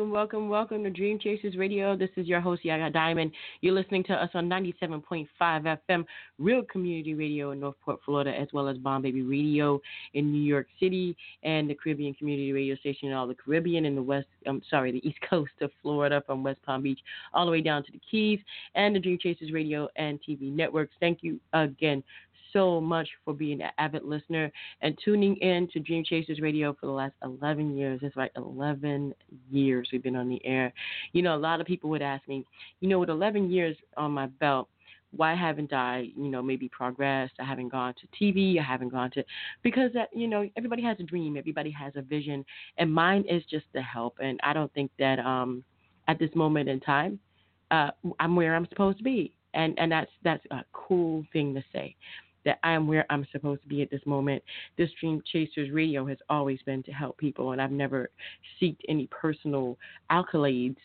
welcome, welcome, welcome to Dream Chasers Radio. This is your host, Yaya Diamond. You're listening to us on 97.5 FM, Real Community Radio in Northport, Florida, as well as Bomb Baby Radio in New York City and the Caribbean Community Radio Station in all the Caribbean and the West, I'm sorry, the East Coast of Florida from West Palm Beach all the way down to the Keys and the Dream Chasers Radio and TV networks. Thank you again so much for being an avid listener and tuning in to Dream Chasers Radio for the last 11 years. It's like 11 years we've been on the air. You know, a lot of people would ask me, you know, with 11 years on my belt, why haven't I, you know, maybe progressed? I haven't gone to TV. I haven't gone to, because that, you know, everybody has a dream. Everybody has a vision, and mine is just to help. And I don't think that um, at this moment in time, uh, I'm where I'm supposed to be, and and that's that's a cool thing to say that I am where I'm supposed to be at this moment. This Dream Chasers Radio has always been to help people, and I've never sought any personal accolades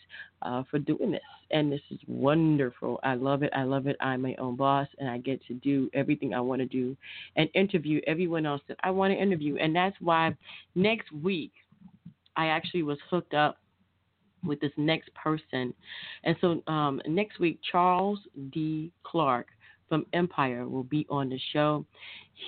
uh, for doing this. And this is wonderful. I love it. I love it. I'm my own boss, and I get to do everything I want to do and interview everyone else that I want to interview. And that's why next week, I actually was hooked up with this next person. And so um, next week, Charles D. Clark from Empire will be on the show.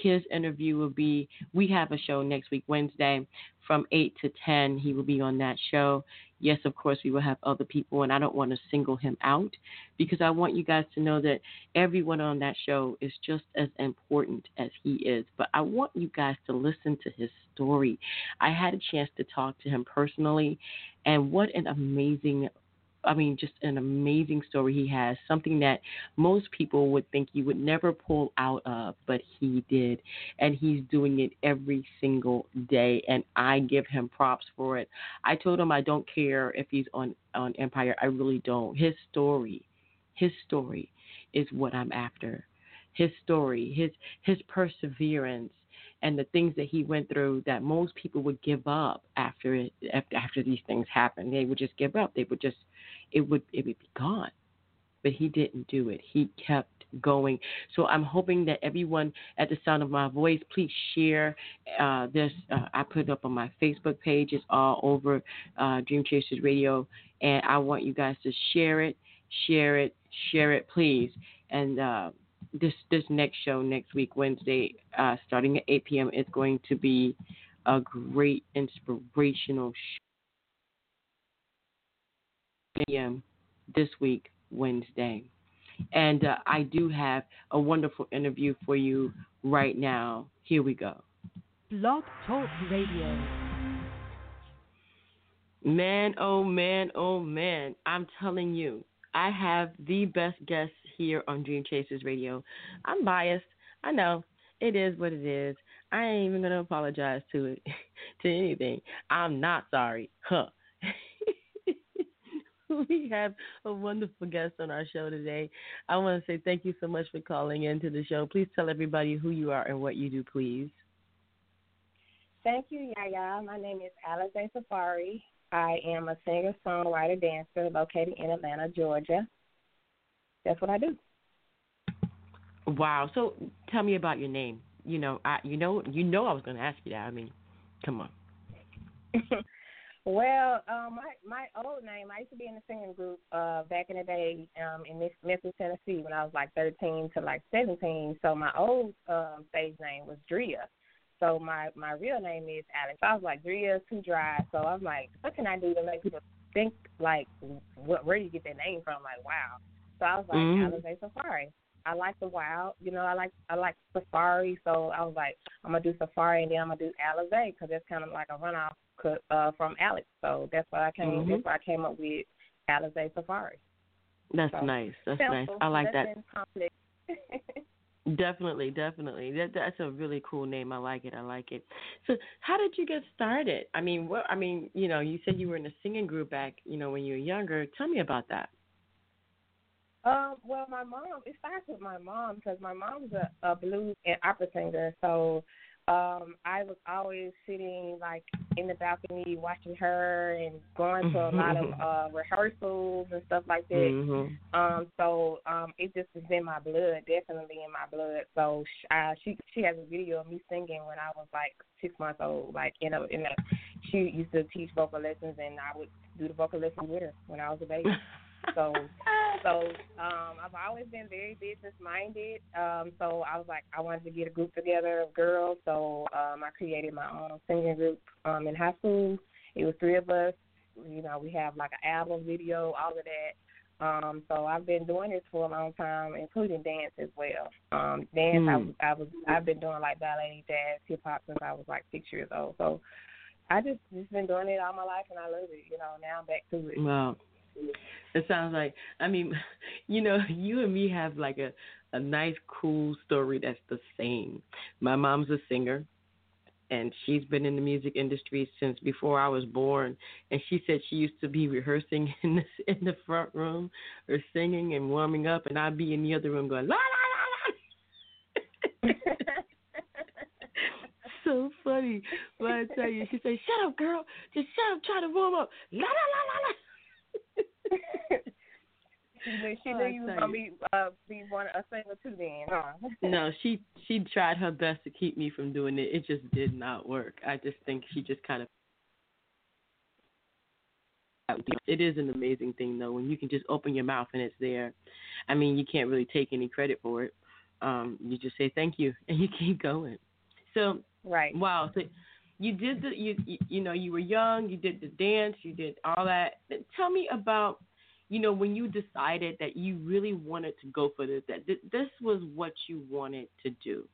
His interview will be, we have a show next week, Wednesday, from 8 to 10. He will be on that show. Yes, of course, we will have other people, and I don't want to single him out because I want you guys to know that everyone on that show is just as important as he is. But I want you guys to listen to his story. I had a chance to talk to him personally, and what an amazing I mean, just an amazing story he has, something that most people would think you would never pull out of, but he did. And he's doing it every single day. And I give him props for it. I told him I don't care if he's on, on Empire. I really don't. His story, his story is what I'm after. His story, his his perseverance, and the things that he went through that most people would give up after it after, after these things happen. They would just give up. They would just it would it would be gone. But he didn't do it. He kept going. So I'm hoping that everyone at the sound of my voice, please share uh, this. Uh, I put it up on my Facebook page. It's all over uh, Dream Chasers Radio, and I want you guys to share it, share it, share it, please. And uh, this this next show next week, Wednesday, uh, starting at 8 p.m., is going to be a great inspirational show p.m. this week, Wednesday. And uh, I do have a wonderful interview for you right now. Here we go. Blog Talk Radio. Man, oh man, oh man. I'm telling you, I have the best guest here on Dream Chasers Radio. I'm biased. I know. It is what it is. I ain't even going to apologize to it, to anything. I'm not sorry. Huh. we have a wonderful guest on our show today. I want to say thank you so much for calling into the show. Please tell everybody who you are and what you do, please. Thank you, Yaya. My name is Alize Safari. I am a singer, songwriter, dancer located in Atlanta, Georgia. That's what I do. Wow. So tell me about your name. You know, I you know you know I was going to ask you that. I mean, come on. Well, um, my my old name, I used to be in a singing group uh, back in the day um, in Memphis, Tennessee, when I was like 13 to like 17. So my old um, stage name was Drea. So my my real name is Alex. I was like Drea too dry. So I'm like, what can I do to make people think like, what, where do you get that name from? Like, wow. So I was like, mm-hmm. Alize Safari. I like the wild, you know. I like I like safari, so I was like, I'm gonna do safari, and then I'm gonna do Alize because that's kind of like a runoff uh, from Alex. So that's why I came. Mm-hmm. That's why I came up with Alize Safari. That's so, nice. That's simple, nice. I like that. definitely, definitely. That that's a really cool name. I like it. I like it. So, how did you get started? I mean, what? I mean, you know, you said you were in a singing group back, you know, when you were younger. Tell me about that. Um, well, my mom. It starts with my mom because my mom's a, a blues and opera singer. So um, I was always sitting like in the balcony watching her and going to a lot of uh, rehearsals and stuff like that. Mm-hmm. Um, so um, it just is in my blood, definitely in my blood. So uh, she she has a video of me singing when I was like six months old. Like in a in a, she used to teach vocal lessons and I would do the vocal lessons with her when I was a baby. So, so um, I've always been very business minded. Um, so I was like, I wanted to get a group together of girls. So um, I created my own singing group um, in high school. It was three of us. You know, we have like an album, video, all of that. Um, so I've been doing this for a long time, including dance as well. Um, dance, Mm. I, I was, I've been doing like ballet, jazz, hip hop since I was like six years old. So I just just been doing it all my life, and I love it. You know, now I'm back to it. Wow. It sounds like I mean, you know, you and me have like a a nice cool story that's the same. My mom's a singer and she's been in the music industry since before I was born and she said she used to be rehearsing in the in the front room or singing and warming up and I'd be in the other room going la la la la so funny. But I tell you, she said, Shut up, girl. Just shut up, try to warm up. La la la la la she knew, she Oh, knew you was gonna be uh be one a singer too then, huh? no, she she tried her best to keep me from doing it. It just did not work. I just think she just kind of. It is an amazing thing though when you can just open your mouth and it's there. I mean, you can't really take any credit for it. Um, you just say thank you and you keep going. So Right. wow, so you did the you, you you know you were young, you did the dance, you did all that. Tell me about you know when you decided that you really wanted to go for this that th- this was what you wanted to do.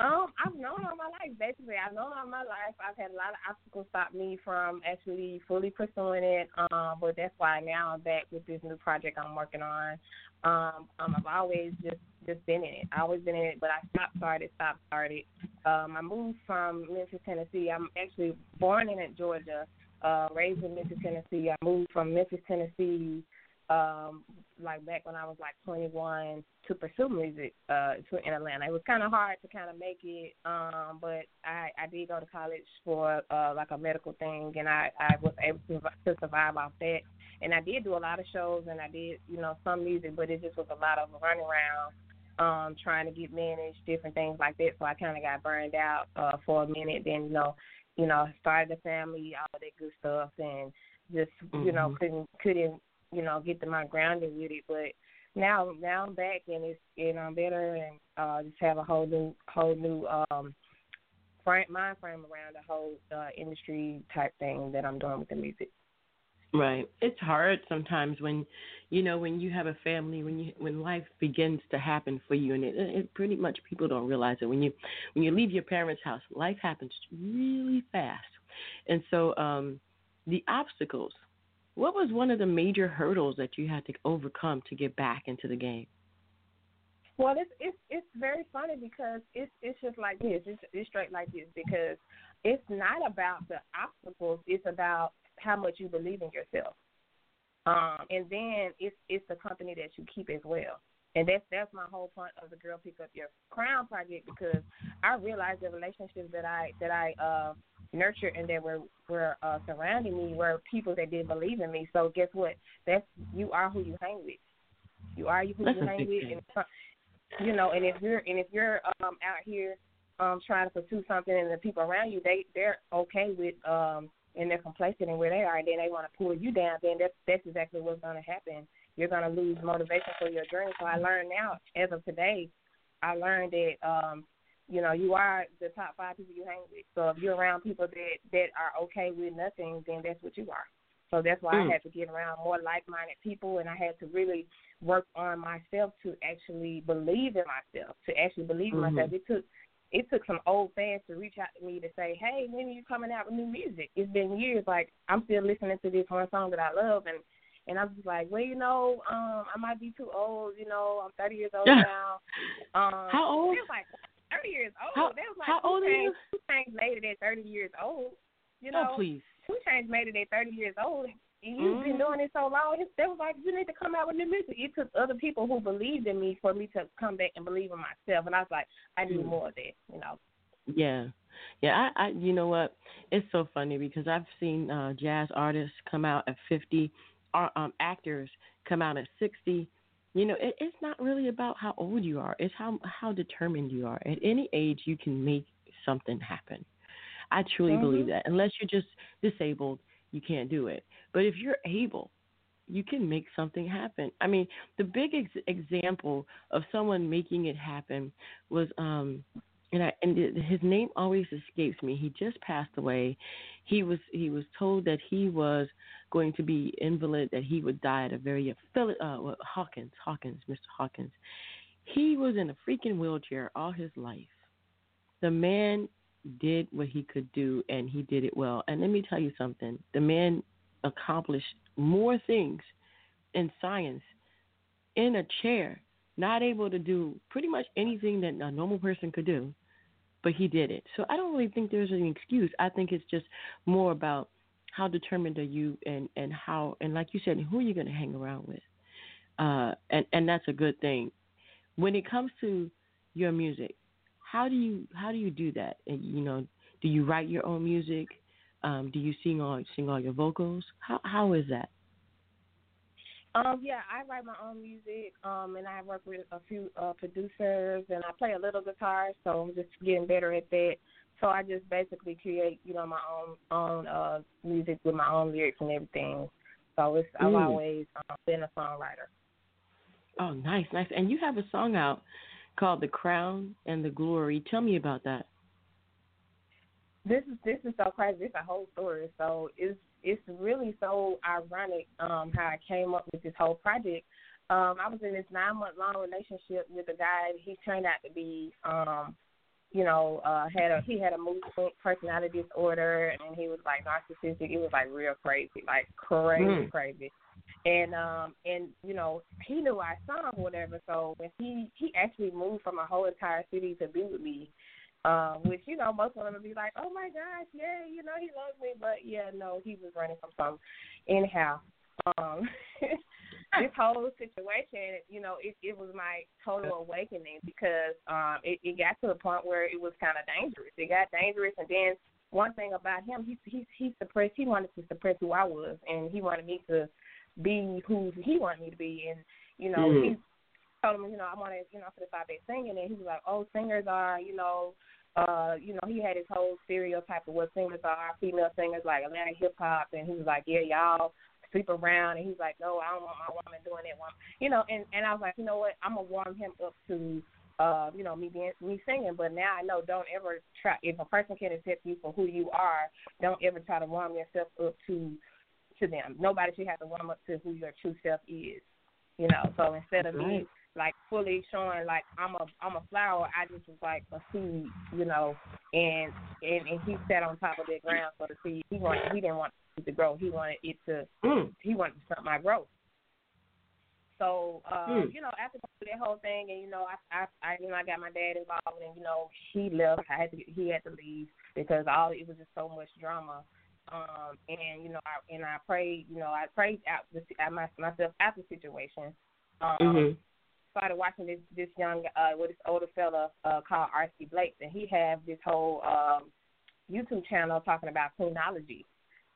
Um, I've known all my life, basically. I've known all my life. I've had a lot of obstacles stop me from actually fully pursuing it. Um, but that's why now I'm back with this new project I'm working on. Um, um I've always just just been in it. I've always been in it, but I stopped started, stopped started. Um, I moved from Memphis, Tennessee. I'm actually born in Georgia, uh, raised in Memphis, Tennessee. I moved from Memphis, Tennessee, um, like back when I was like 21 to pursue music uh, to in Atlanta. It was kind of hard to kind of make it, um, but I, I did go to college for uh, like a medical thing, and I, I was able to, to survive off that. And I did do a lot of shows, and I did you know some music, but it just was a lot of running around. Um, trying to get managed, different things like that. So I kind of got burned out uh, for a minute. Then you know, you know, started a family, all that good stuff, and just you know Mhm. couldn't couldn't you know get to my grounding with it. But now now I'm back and it's and I'm better and uh, just have a whole new whole new um frame, mind frame around the whole uh, industry type thing that I'm doing with the music. Right. It's hard sometimes when you know when you have a family when you when life begins to happen for you and it, it pretty much people don't realize it when you when you leave your parents' house life happens really fast. And so um the obstacles what was one of the major hurdles that you had to overcome to get back into the game? Well, it's it's it's very funny because it's it's just like this. It's it's straight like this because it's not about the obstacles. It's about how much you believe in yourself. Um, and then it's it's the company that you keep as well. And that's that's my whole point of the Girl Pick Up Your Crown project because I realized the relationships that I that I uh nurtured and that were were uh surrounding me were people that didn't believe in me. So guess what? That's you are who you hang with. You are who you hang with and you know, and if you're and if you're um out here um trying to pursue something and the people around you they they're okay with um and they're complacent in where they are and then they want to pull you down, then that's that's exactly what's gonna happen. You're gonna lose motivation for your dream. So I learned now as of today, I learned that um, you know, you are the top five people you hang with. So if you're around people that that are okay with nothing, then that's what you are. So that's why Mm. I had to get around more like-minded people, and I had to really work on myself to actually believe in myself. To actually believe in Mhm. myself, it took it took some old fans to reach out to me to say, "Hey, when are you coming out with new music?" It's been years. Like I'm still listening to this one song that I love, and and I'm just like, well, you know, um, I might be too old. You know, I'm 30 years old now. Um, How old? Was like 30 years old. How- they was like, how Two old are you? Chainz- Two Chainz made it at 30 years old. You know, oh please. Two Chainz made it at 30 years old. And you've mm. been doing it so long. They was like, you need to come out with new music. It took other people who believed in me for me to come back and believe in myself. And I was like, I need mm. more of that, you know. Yeah, yeah. I, I, you know what? It's so funny because I've seen uh, jazz artists come out at fifty, or uh, um, actors come out at sixty. You know, it, it's not really about how old you are. It's how how determined you are. At any age, you can make something happen. I truly mm-hmm. believe that. Unless you're just disabled, you can't do it. But if you're able, you can make something happen. I mean, the big ex- example of someone making it happen was um and I and his name always escapes me. He just passed away. He was he was told that he was going to be invalid, that he would die at a very uh, uh Hawkins Hawkins Mr. Hawkins. He was in a freaking wheelchair all his life. The man did what he could do and he did it well. And let me tell you something. The man accomplished more things in science in a chair, not able to do pretty much anything that a normal person could do, but he did it. So I don't really think there's an excuse. I think it's just more about how determined are you and and how and like you said, who are you going to hang around with? Uh, and and that's a good thing. When it comes to your music, how do you how do you do that? And, you know, do you write your own music? Um, do you sing all sing all your vocals? How how is that? Um, yeah, I write my own music, um, and I work with a few uh, producers, and I play a little guitar, so I'm just getting better at that. So I just basically create, you know, my own own uh, music with my own lyrics and everything. So it's I've mm. always uh, been a songwriter. Oh, nice, nice. And you have a song out called "The Crown and the Glory." Tell me about that this is this is so crazy. It's a whole story. So it's it's really so ironic um, how I came up with this whole project. Um, I was in this nine month long relationship with a guy. He turned out to be, um, you know, uh, had a he had a mood personality disorder, and he was like narcissistic. It was like real crazy, like crazy, mm. crazy. And um and you know he knew I saw sung whatever. So when he he actually moved from a whole entire city to be with me, um, which you know most of them would be like, "Oh my gosh, yeah, you know he loves me," but yeah, no, he was running from something. Anyhow, um, this whole situation, you know, it, it was my total awakening because um, it, it got to the point where it was kind of dangerous. It got dangerous, and then one thing about him, he he he suppressed. He wanted to suppress who I was, and he wanted me to be who he wanted me to be, and you know, mm. he told him, you know, I wanted, you know, for the five day singing, and he was like, oh, singers are, you know, uh, you know, he had his whole stereotype of what singers are, female singers like Atlanta hip hop, and he was like, yeah, y'all sleep around, and he's like, no, I don't want my woman doing that one, you know, and and I was like, you know what, I'm gonna warm him up to. Uh, you know, me being me singing, but now I know don't ever try if a person can accept you for who you are, don't ever try to warm yourself up to to them. Nobody should have to warm up to who your true self is. You know, so instead of me like fully showing like I'm a I'm a flower. I just was like a seed, you know, and and and he sat on top of that ground for the seed. He wanted he didn't want it to grow. He wanted it to mm. he wanted to start my growth. So uh, mm. you know, after that whole thing, and you know, I, I I you know I got my dad involved, and you know he left. I had to he had to leave because all it was just so much drama. Um, and you know, I and I prayed, you know, I prayed out the, my, myself out the situation. Um, mm-hmm started watching this this young uh with this older fella uh called RC Blake and he have this whole um YouTube channel talking about queenology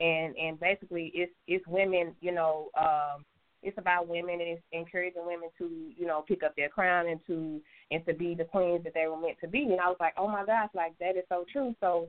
and and basically it's it's women, you know, um it's about women and it's encouraging women to, you know, pick up their crown and to and to be the queens that they were meant to be. And I was like, Oh my gosh, like that is so true. So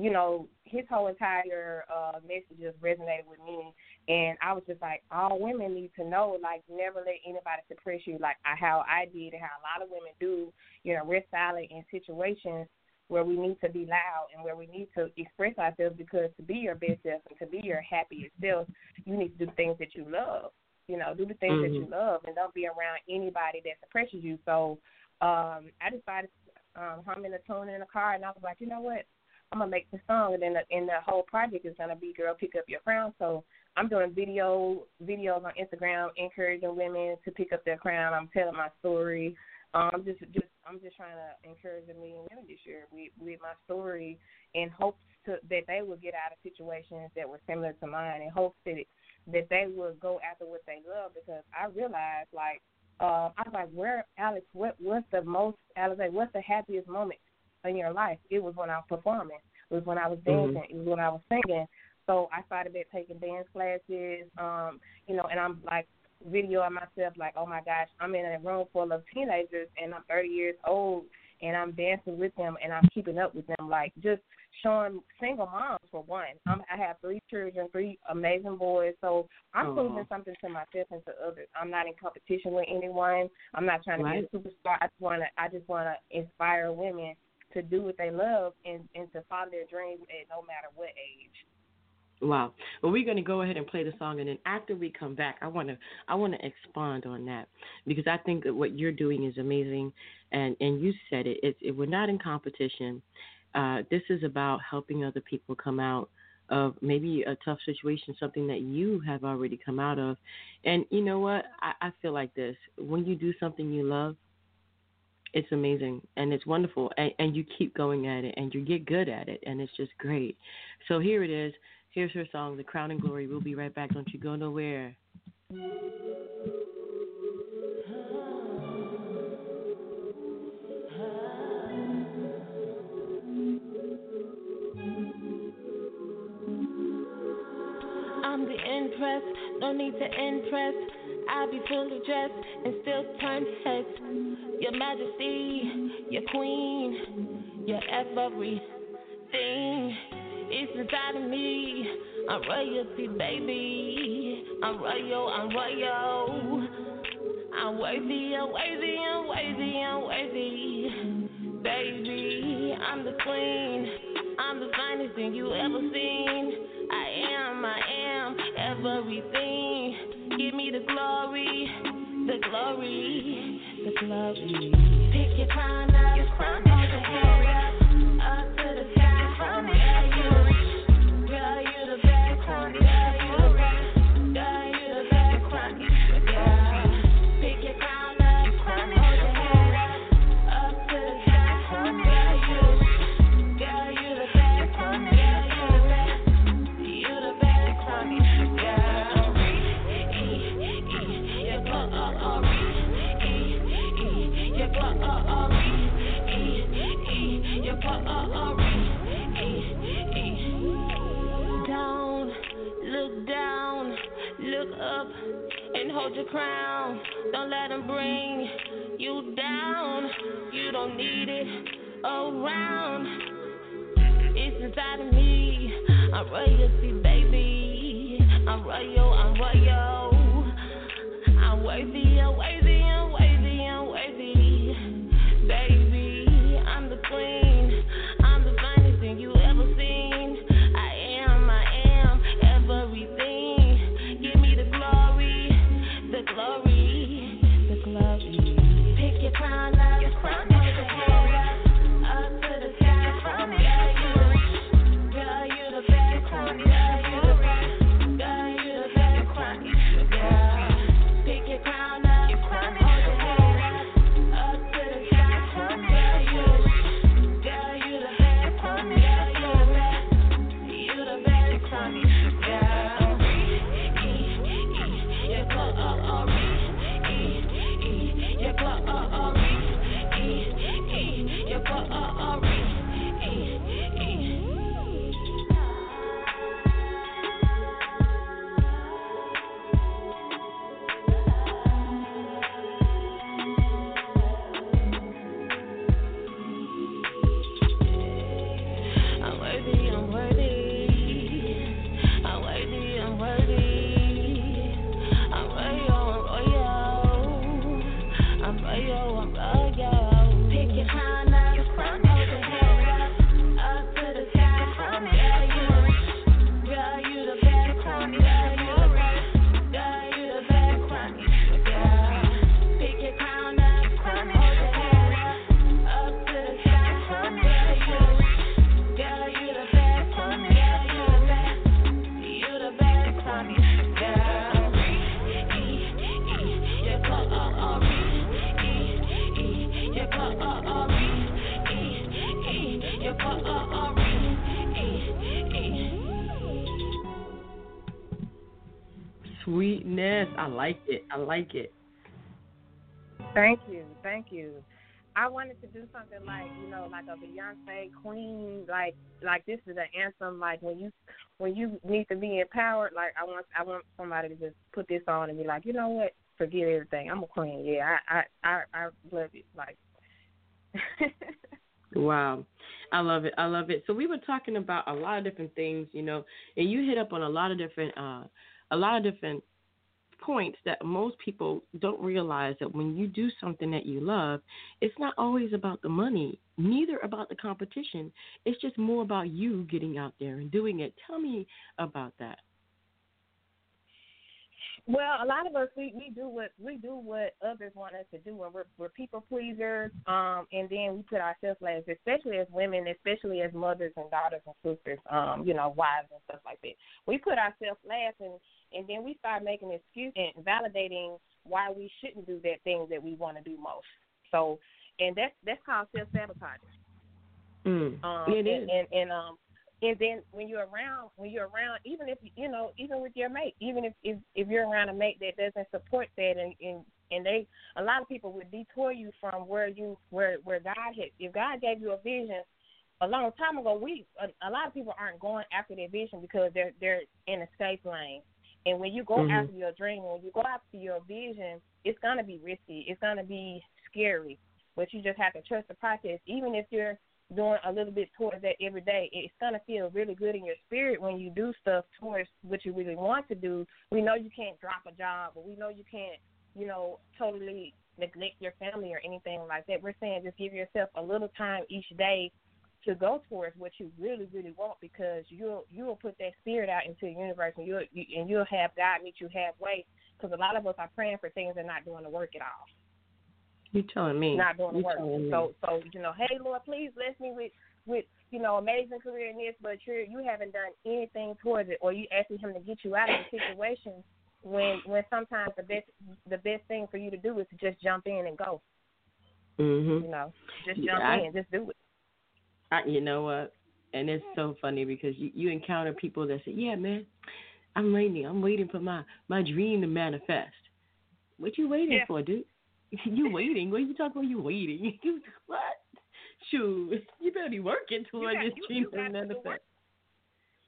you know, his whole entire uh message just resonated with me and I was just like, all women need to know, like, never let anybody suppress you, like how I did and how a lot of women do. You know, we're silent in situations where we need to be loud and where we need to express ourselves because to be your best self and to be your happiest self, you need to do things that you love. You know, do the things mm-hmm. that you love and don't be around anybody that suppresses you. So um, I decided um, humming a tune in the car, and I was like, you know what? I'm gonna make the song, and then the, and the whole project is gonna be "Girl, Pick Up Your Crown." So I'm doing video videos on Instagram, encouraging women to pick up their crown. I'm telling my story. Um, I'm just just I'm just trying to encourage a million women this year with with my story in hopes to, that they will get out of situations that were similar to mine, in hopes that it, that they will go after what they love because I realized like uh, I was like, where Alex, what what's the most Alex, what's the happiest moment in your life? It was when I was performing. It was when I was Mm-hmm. dancing. It was when I was singing. So I started taking dance classes. Um, you know, and I'm like videoing myself like, oh my gosh, I'm in a room full of teenagers and I'm 30 years old and I'm dancing with them and I'm keeping up with them. Like just showing single moms for one. I'm, I have three children, three amazing boys. So I'm Aw. proving something to myself and to others. I'm not in competition with anyone. I'm not trying to Right. be a superstar. I just wanna I just wanna inspire women to do what they love and and to follow their dreams at no matter what age. Wow. Well, we're going to go ahead and play the song, and then after we come back, I want to I want to expand on that because I think that what you're doing is amazing, and and you said it. It's it, we're not in competition. Uh, this is about helping other people come out of maybe a tough situation, something that you have already come out of, and you know what? I, I feel like this when you do something you love. It's amazing and it's wonderful, and, and you keep going at it, and you get good at it, and it's just great. So here it is. Here's her song, The Crown and Glory. We'll be right back. Don't you go nowhere. I'm the empress, no need to impress. I'll be fully dressed and still turn heads. Your majesty, your queen, your everything is inside of me. I'm royalty, baby. I'm royal, I'm royal. I'm worthy, I'm worthy, I'm worthy, I'm worthy. Baby, I'm the queen. I'm the finest thing you ever seen. I am, I am everything. Give me the glory, the glory, the glory. Pick your crown up, crown hold your hold your crown. Don't let them bring you down. You don't need it around. It's inside of me. I'm royalty, baby. I'm royal, I'm royal. I'm worthy, like it. Thank you, thank you. I wanted to do something like you know, like a Beyonce Queen, like like this is an anthem. Like when you when you need to be empowered, like I want I want somebody to just put this on and be like, you know what, forget everything. I'm a queen. Yeah, I I I, I love it. Like. wow. I love it. I love it. So we were talking about a lot of different things, you know, and you hit up on a lot of different uh a lot of different points that most people don't realize that when you do something that you love, it's not always about the money, neither about the competition. It's just more about you getting out there and doing it. Tell me about that. Well, a lot of us we, we do what we do what others want us to do, and we're we're people pleasers. Um, and then we put ourselves last, especially as women, especially as mothers and daughters and sisters. Um, you know, wives and stuff like that. We put ourselves last, and and then we start making excuses and validating why we shouldn't do that thing that we want to do most. So, and that's that's called self sabotage. Mm, um, it and, is. and and um and then when you're around when you're around even if you know even with your mate even if if, if you're around a mate that doesn't support that and, and and they a lot of people would detour you from where you where where God had if God gave you a vision a long time ago we a, a lot of people aren't going after their vision because they're they're in a safe lane and when you go Mhm. after your dream when you go after your vision it's gonna be risky it's gonna be scary but you just have to trust the process even if you're doing a little bit towards that every day, it's gonna feel really good in your spirit when you do stuff towards what you really want to do. We know you can't drop a job, but we know you can't, you know, totally neglect your family or anything like that. We're saying just give yourself a little time each day to go towards what you really, really want because you'll you'll put that spirit out into the universe and you'll you, and you'll have God meet you halfway. Because a lot of us are praying for things and not doing the work at all You telling me? not doing the work. So so you know, hey Lord, please bless me with with you know amazing career in this, but you you haven't done anything towards it, or you asking Him to get you out of the situation when when sometimes the best the best thing for you to do is to just jump in and go. Mm-hmm. You know, just Yeah, jump I- in, just do it. I, you know what? And it's so funny because you, you encounter people that say, "Yeah, man, I'm waiting. I'm waiting for my my dream to manifest." What you waiting Yeah. for, dude? You waiting? What are you talking about? You waiting? You what? Shoot, you better be working towards you- dream you to got to do the manifest.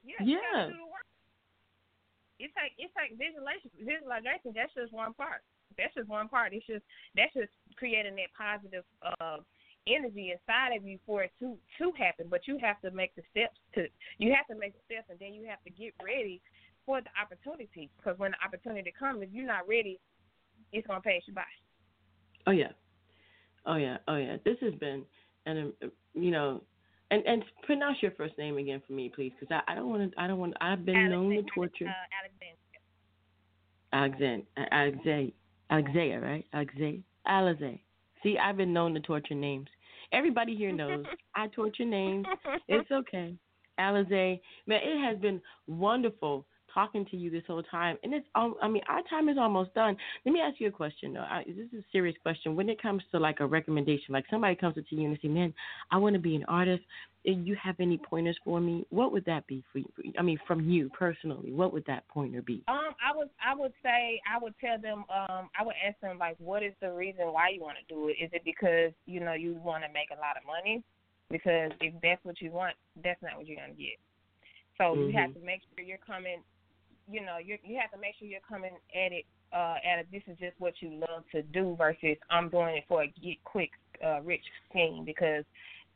Yeah, Yeah. gotta do the work. It's like it's like visualization. Visualization. That's just one part. That's just one part. It's just that's just creating that positive uh, energy inside of you for it to to happen. But you have to make the steps to you have to make the steps, and then you have to get ready for the opportunity. Because when the opportunity comes, if you're not ready, it's gonna pass you by. Oh yeah, oh yeah, oh yeah. This has been, and you know, and and pronounce your first name again for me, please, because I, I don't want to. I don't want. I've been known to torture. Uh, Alexander. Alexander, Alexei, Alexei, right? Alexei, Alizé. See, I've been known to torture names. Everybody here knows I torture names. It's okay. Alizé, man, it has been wonderful talking to you this whole time. And it's, I mean, our time is almost done. Let me ask you a question, though. I, this is a serious question. When it comes to like a recommendation, like somebody comes up to you and they say, man, I want to be an artist. And you have any pointers for me? What would that be for you? I mean, from you personally, what would that pointer be? Um, I would I would say I would tell them um I would ask them like what is the reason why you want to do it? Is it because you know you want to make a lot of money? Because if that's what you want, that's not what you're gonna get. So you have to make sure you're coming. You know, you you have to make sure you're coming at it. Uh, at a, this is just what you love to do versus I'm doing it for a get quick uh, rich scheme because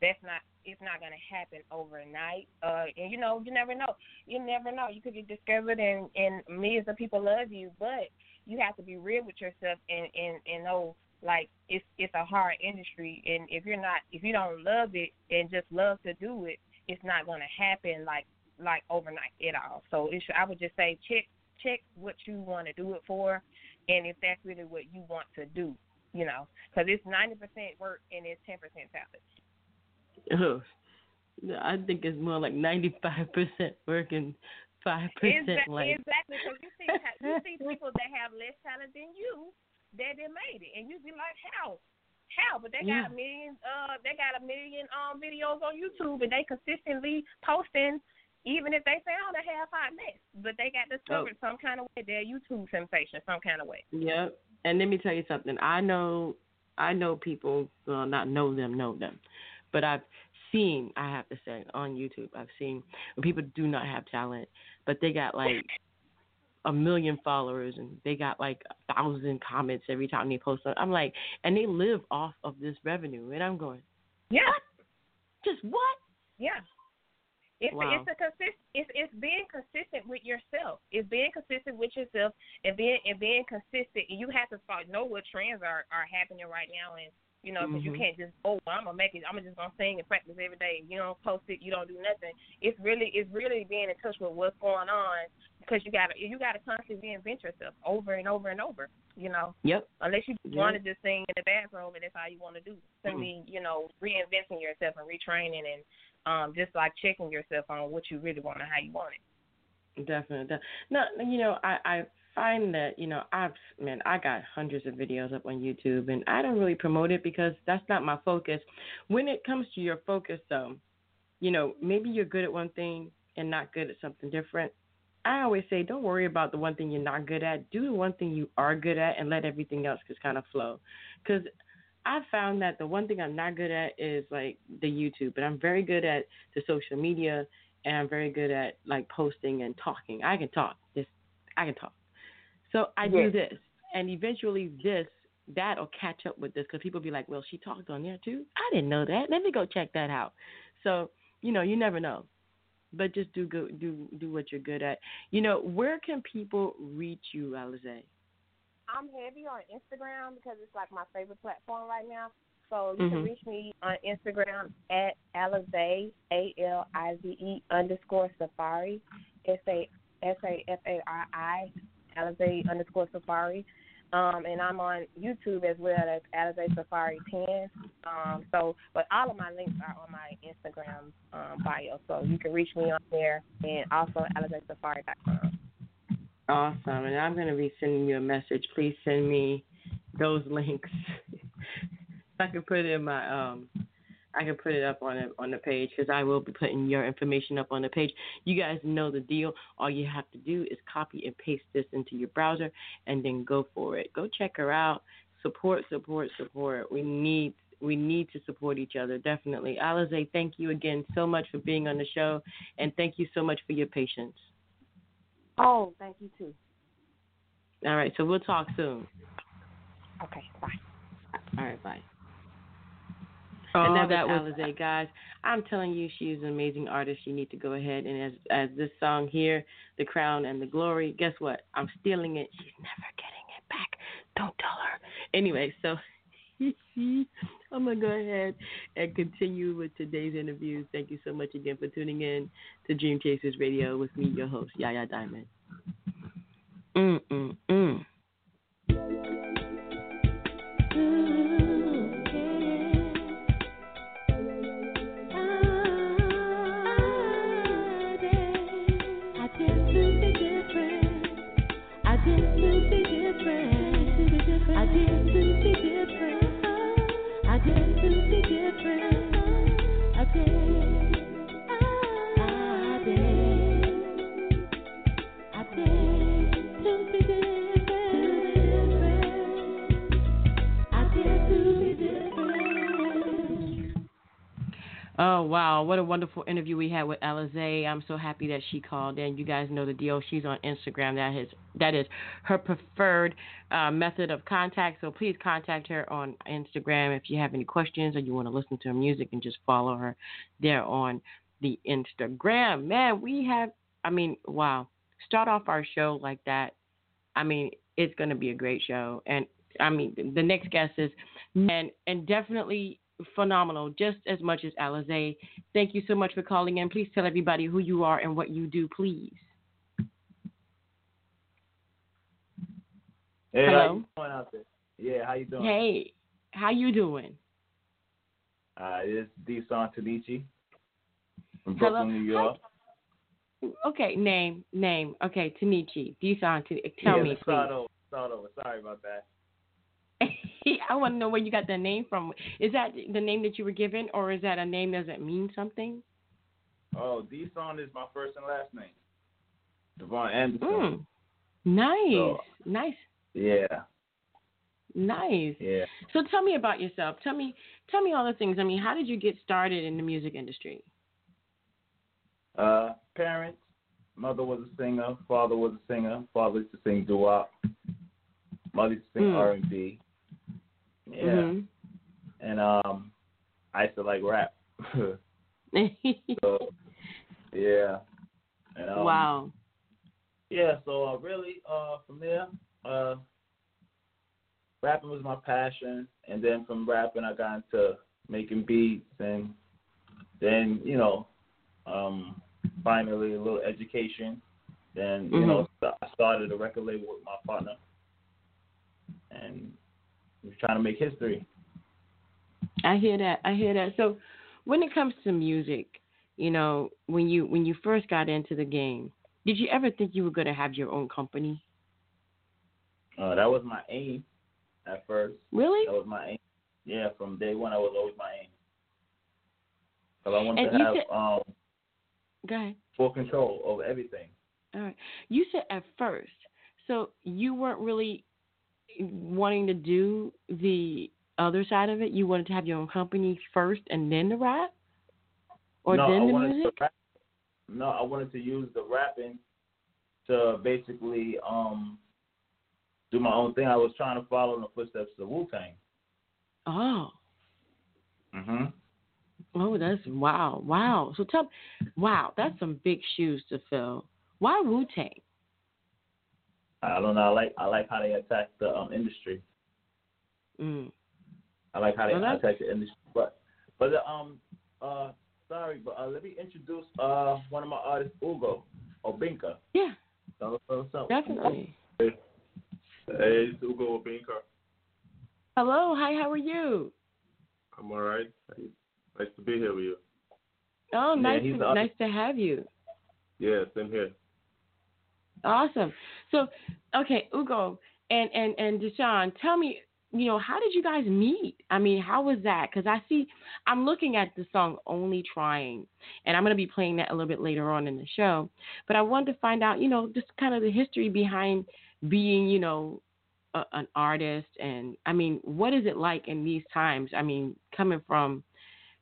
that's not it's not going to happen overnight. Uh, and you know, you never know. You never know. You could get discovered, and and millions of people love you, but you have to be real with yourself and and and know like it's it's a hard industry, and if you're not if you don't love it and just love to do it, it's not going to happen like like overnight at all. So it should, I would just say check check what you want to do it for, and if that's really what you want to do, you know, because it's ninety percent work and it's ten percent talent. Oh, I think it's more like ninety-five percent work and five percent Exactly, like. exactly. Because you see, you see people that have less talent than you that they made it, and you be like, how, how? But they got Yeah. a million, uh, they got a million um videos on YouTube, and they consistently posting, even if they sound a half hot mess, but they got discovered oh. some kind of way. They're YouTube sensation, some kind of way. Yep. And let me tell you something. I know, I know people. Well, not know them, know them, but I've seen. I have to say on YouTube, I've seen when people do not have talent, but they got like a million followers and they got like a thousand comments every time they post. I'm like, and they live off of this revenue, and I'm going, yeah, what? just what? Yeah. It's wow. it's a consist it's it's being consistent with yourself. It's being consistent with yourself and being and being consistent. And you have to know what trends are are happening right now and you know, because mm-hmm. you can't just oh well, I'm gonna make it. I'm just gonna sing and practice every day. You don't post it. You don't do nothing. It's really it's really being in touch with what's going on because you gotta you gotta constantly reinvent yourself over and over and over. You know. Yep. Unless you yep. want to just sing in the bathroom and that's all you want to do. To mm-hmm. me, you know, reinventing yourself and retraining and um, just like checking yourself on what you really want and how you want it. Definitely. No, you know, I, I find that, you know, I've, man, I got hundreds of videos up on YouTube and I don't really promote it because that's not my focus. When it comes to your focus, though, you know, maybe you're good at one thing and not good at something different. I always say, don't worry about the one thing you're not good at. Do the one thing you are good at and let everything else just kind of flow. Because I found that the one thing I'm not good at is like the YouTube, but I'm very good at the social media and I'm very good at like posting and talking. I can talk. Just I can talk. So I yes. do this, and eventually this that'll catch up with this because people be like, "Well, she talked on there too. I didn't know that. Let me go check that out." So you know, you never know, but just do go do do what you're good at. You know, where can people reach you, Alize? I'm heavy on Instagram because it's like my favorite platform right now. So you mm-hmm. can reach me on Instagram at Alize A L I Z E underscore Safari S A S A F A R I Alize underscore Safari. Um, and I'm on YouTube as well as Alize Safari 10. Um, so, but all of my links are on my Instagram um, bio, so you can reach me on there and also AlizeSafari.com. Awesome. And I'm going to be sending you a message. Please send me those links. I can put in my um I can put it up on the, on the page because I will be putting your information up on the page. You guys know the deal. All you have to do is copy and paste this into your browser and then go for it. Go check her out. Support, support, support. We need we need to support each other definitely. Alize, thank you again so much for being on the show and thank you so much for your patience. Oh, thank you too. All right, so we'll talk soon. Okay, bye. All right, bye. Oh, and that, that was Alize, guys. I'm telling you, she is an amazing artist. You need to go ahead and as as this song here, "The Crown and the Glory." Guess what? I'm stealing it. She's never getting it back. Don't tell her. Anyway, so I'm gonna go ahead and continue with today's interviews. Thank you so much again for tuning in to Dream Chasers Radio with me, your host, Yaya Diamond. Mm mm mm. Oh wow, what a wonderful interview we had with Alize. I'm so happy that she called in. You guys know the deal. She's on Instagram. That is that is her preferred uh, method of contact. So please contact her on Instagram if you have any questions or you want to listen to her music and just follow her there on the Instagram. Man, we have. I mean, wow. Start off our show like that. I mean, it's going to be a great show. And I mean, the next guest is and and definitely phenomenal, just as much as Alize. Thank you so much for calling in. Please tell everybody who you are and what you do, please. Hey, Hello? how you doing out there? Yeah, how you doing? Hey, how you doing? Uh, it's Desan Tanichi from Brooklyn, Hello? New York. Hi. Okay, name, name. Okay, Tanichi. Desan, tell yeah, me, please. Start over, start over. Sorry about that. I want to know where you got that name from. Is that the name that you were given, or is that a name doesn't mean something? Oh, D Song is my first and last name. Devon Anderson. Mm. Nice, So- nice, Yeah, nice. yeah. So tell me about yourself. Tell me, tell me all the things. I mean, how did you get started in the music industry? Uh, parents. Mother was a singer. Father was a singer. Father used to sing doo-wop. Mother used to sing Mm. R and B. Yeah, Mhm. and um, I used to like rap. so yeah, and um, wow. Yeah, so uh, really, uh, from there, uh, rapping was my passion, and then from rapping, I got into making beats, and then you know, um, finally a little education. Then you know, I started a record label with my partner, and we're trying to make history. I hear that. I hear that. So, when it comes to music, you know, when you when you first got into the game, did you ever think you were going to have your own company? Uh, that was my aim at first. Really? That was my aim. Yeah, from day one, I was always my aim. Because I wanted And to have said- um, Go ahead. full control over everything. All right. You said at first, so you weren't really wanting to do the other side of it. You wanted to have your own company first and then the rap, or no, then I the music. No, I wanted to use the rapping to basically um do my own thing. I was trying to follow in the footsteps of Wu Tang. Oh, Mhm. oh, that's wow, wow. So tell, wow, that's some big shoes to fill. Why Wu Tang? I don't know. I like I like how they attack the um industry. Mm. I like how they Well, attack the industry. But but uh, um uh sorry, but uh, let me introduce uh one of my artists, Ugo Obinka. Yeah, So, so, so, definitely. Hey, it's Ugo Obinka. Hello, hi, how are you? I'm all right. Nice to be here with you. Oh, Yeah, nice, he's to, nice to have you. Yeah, same here. Awesome. So, okay, Ugo and and and Deshawn, tell me, you know, how did you guys meet? I mean, how was that? Because I see, I'm looking at the song "Only Trying," and I'm going to be playing that a little bit later on in the show. But I wanted to find out, you know, just kind of the history behind being, you know, a, an artist, and I mean, what is it like in these times? I mean, coming from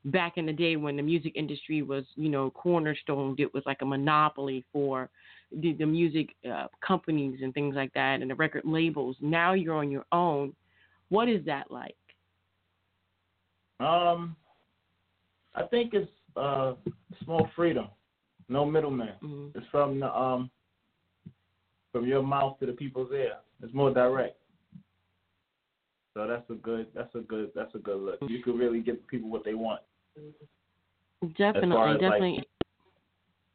back in the day when the music industry was, you know, cornerstoned, it was like a monopoly for the, the music uh, companies and things like that and the record labels. Now you're on your own. What is that like? Um, I think it's uh, it's more freedom, no middleman. Mm. It's from the um, from your mouth to the people's ear. It's more direct. So that's a good. That's a good. That's a good look. You can really give people what they want. Definitely, as like, definitely.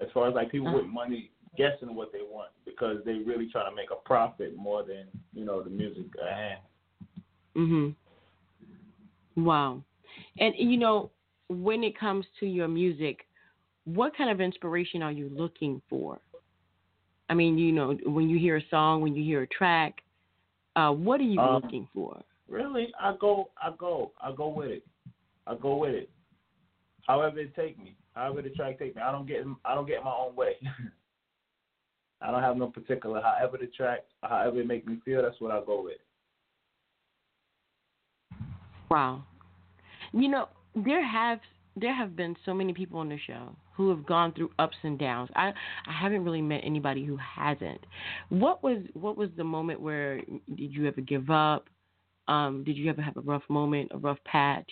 As far as like people Uh. with money guessing what they want because they really trying to make a profit more than you know the music at hand. Mhm. Wow. And you know, when it comes to your music, what kind of inspiration are you looking for? I mean, you know, when you hear a song, when you hear a track, uh, what are you Um, looking for? Really, I go, I go, I go with it. I go with it. However it take me, however the track take me. I don't get, I don't get in my own way. I don't have no particular. However the track, however it make me feel, that's what I go with. Wow. You know, there have there have been so many people on the show who have gone through ups and downs. I I haven't really met anybody who hasn't. What was what was the moment where did you ever give up? Um, did you ever have a rough moment, a rough patch?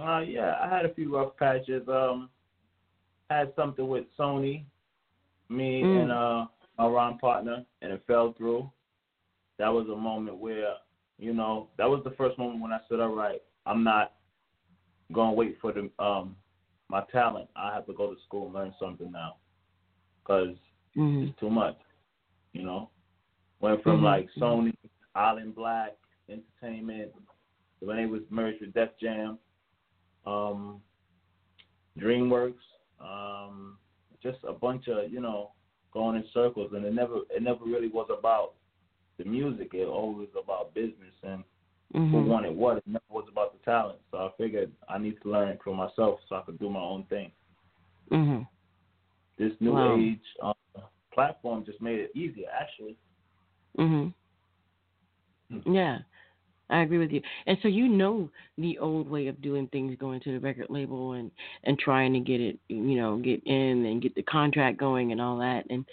Uh, yeah, I had a few rough patches. Um, had something with Sony, me Mm. and uh, my rhyme partner, and it fell through. That was a moment where, you know, that was the first moment when I said, all right, I'm not gonna wait for the um my talent. I have to go to school and learn something now, cause Mm-hmm. it's too much. You know, went from Mhm. like Sony, Island Black Entertainment, when they was merged with Def Jam, um, DreamWorks, um, just a bunch of you know going in circles, and it never it never really was about the music. It always was about business and who Mm-hmm. wanted what. It never was about the talent. So I figured I need to learn for myself so I could do my own thing. Mhm. This new Wow. age uh, platform just made it easier, actually. Mhm. Yeah. I agree with you. And so you know the old way of doing things, going to the record label and and trying to get it, you know, get in and get the contract going and all that. And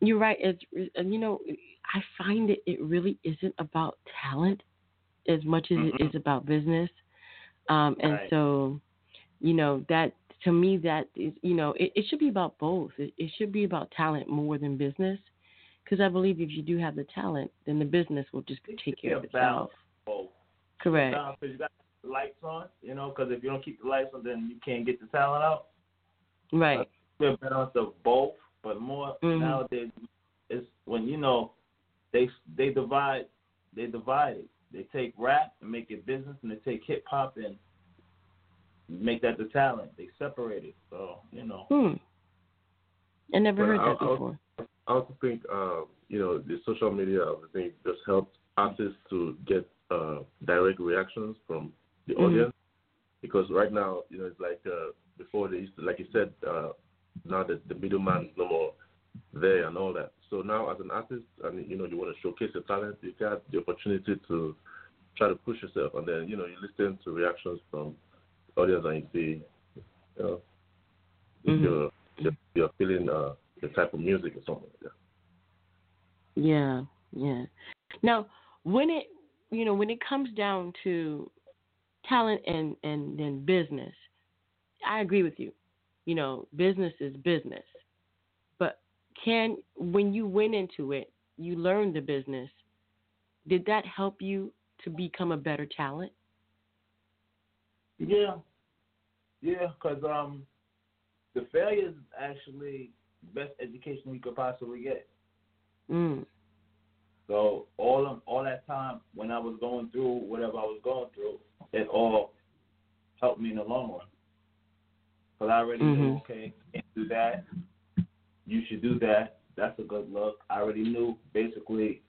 you're right. It's and you know, I find it it really isn't about talent as much as it Mm-mm. is about business. Um, and Right. so, you know, that to me that is, you know, it, it should be about both. It, it should be about talent more than business. Because I believe if you do have the talent, then the business will just take care of itself. Oh, Correct. because you got lights on, you know, because if you don't keep the lights on, then you can't get the talent out. Right. a balance of both, but more Mhm. nowadays it's when you know they they divide they divide it. They take rap and make it business, and they take hip hop and make that the talent. They separate it. So you know. Hmm. I never But heard I'll- that I'll- before. I also think um, you know the social media everything just helped artists to get uh, direct reactions from the Mhm. audience because right now you know it's like uh, before they used to like you said uh, now that the middleman is no more there and all that. So now as an artist and you know you want to showcase your talent, you got the opportunity to try to push yourself and then you know you listen to reactions from the audience and you see you know Mhm. you're, you're you're feeling uh, the type of music or something like that. Yeah, yeah. Now, when it you know when it comes down to talent and and then business, I agree with you. You know, business is business, but can when you went into it, you learned the business. Did that help you to become a better talent? Yeah, yeah, because um, the failure is actually the best education you could possibly get. Mm. So all of, all that time when I was going through whatever I was going through, it all helped me in the long run. Because I already knew, Mhm. okay, can't do that. You should do that. That's a good look. I already knew basically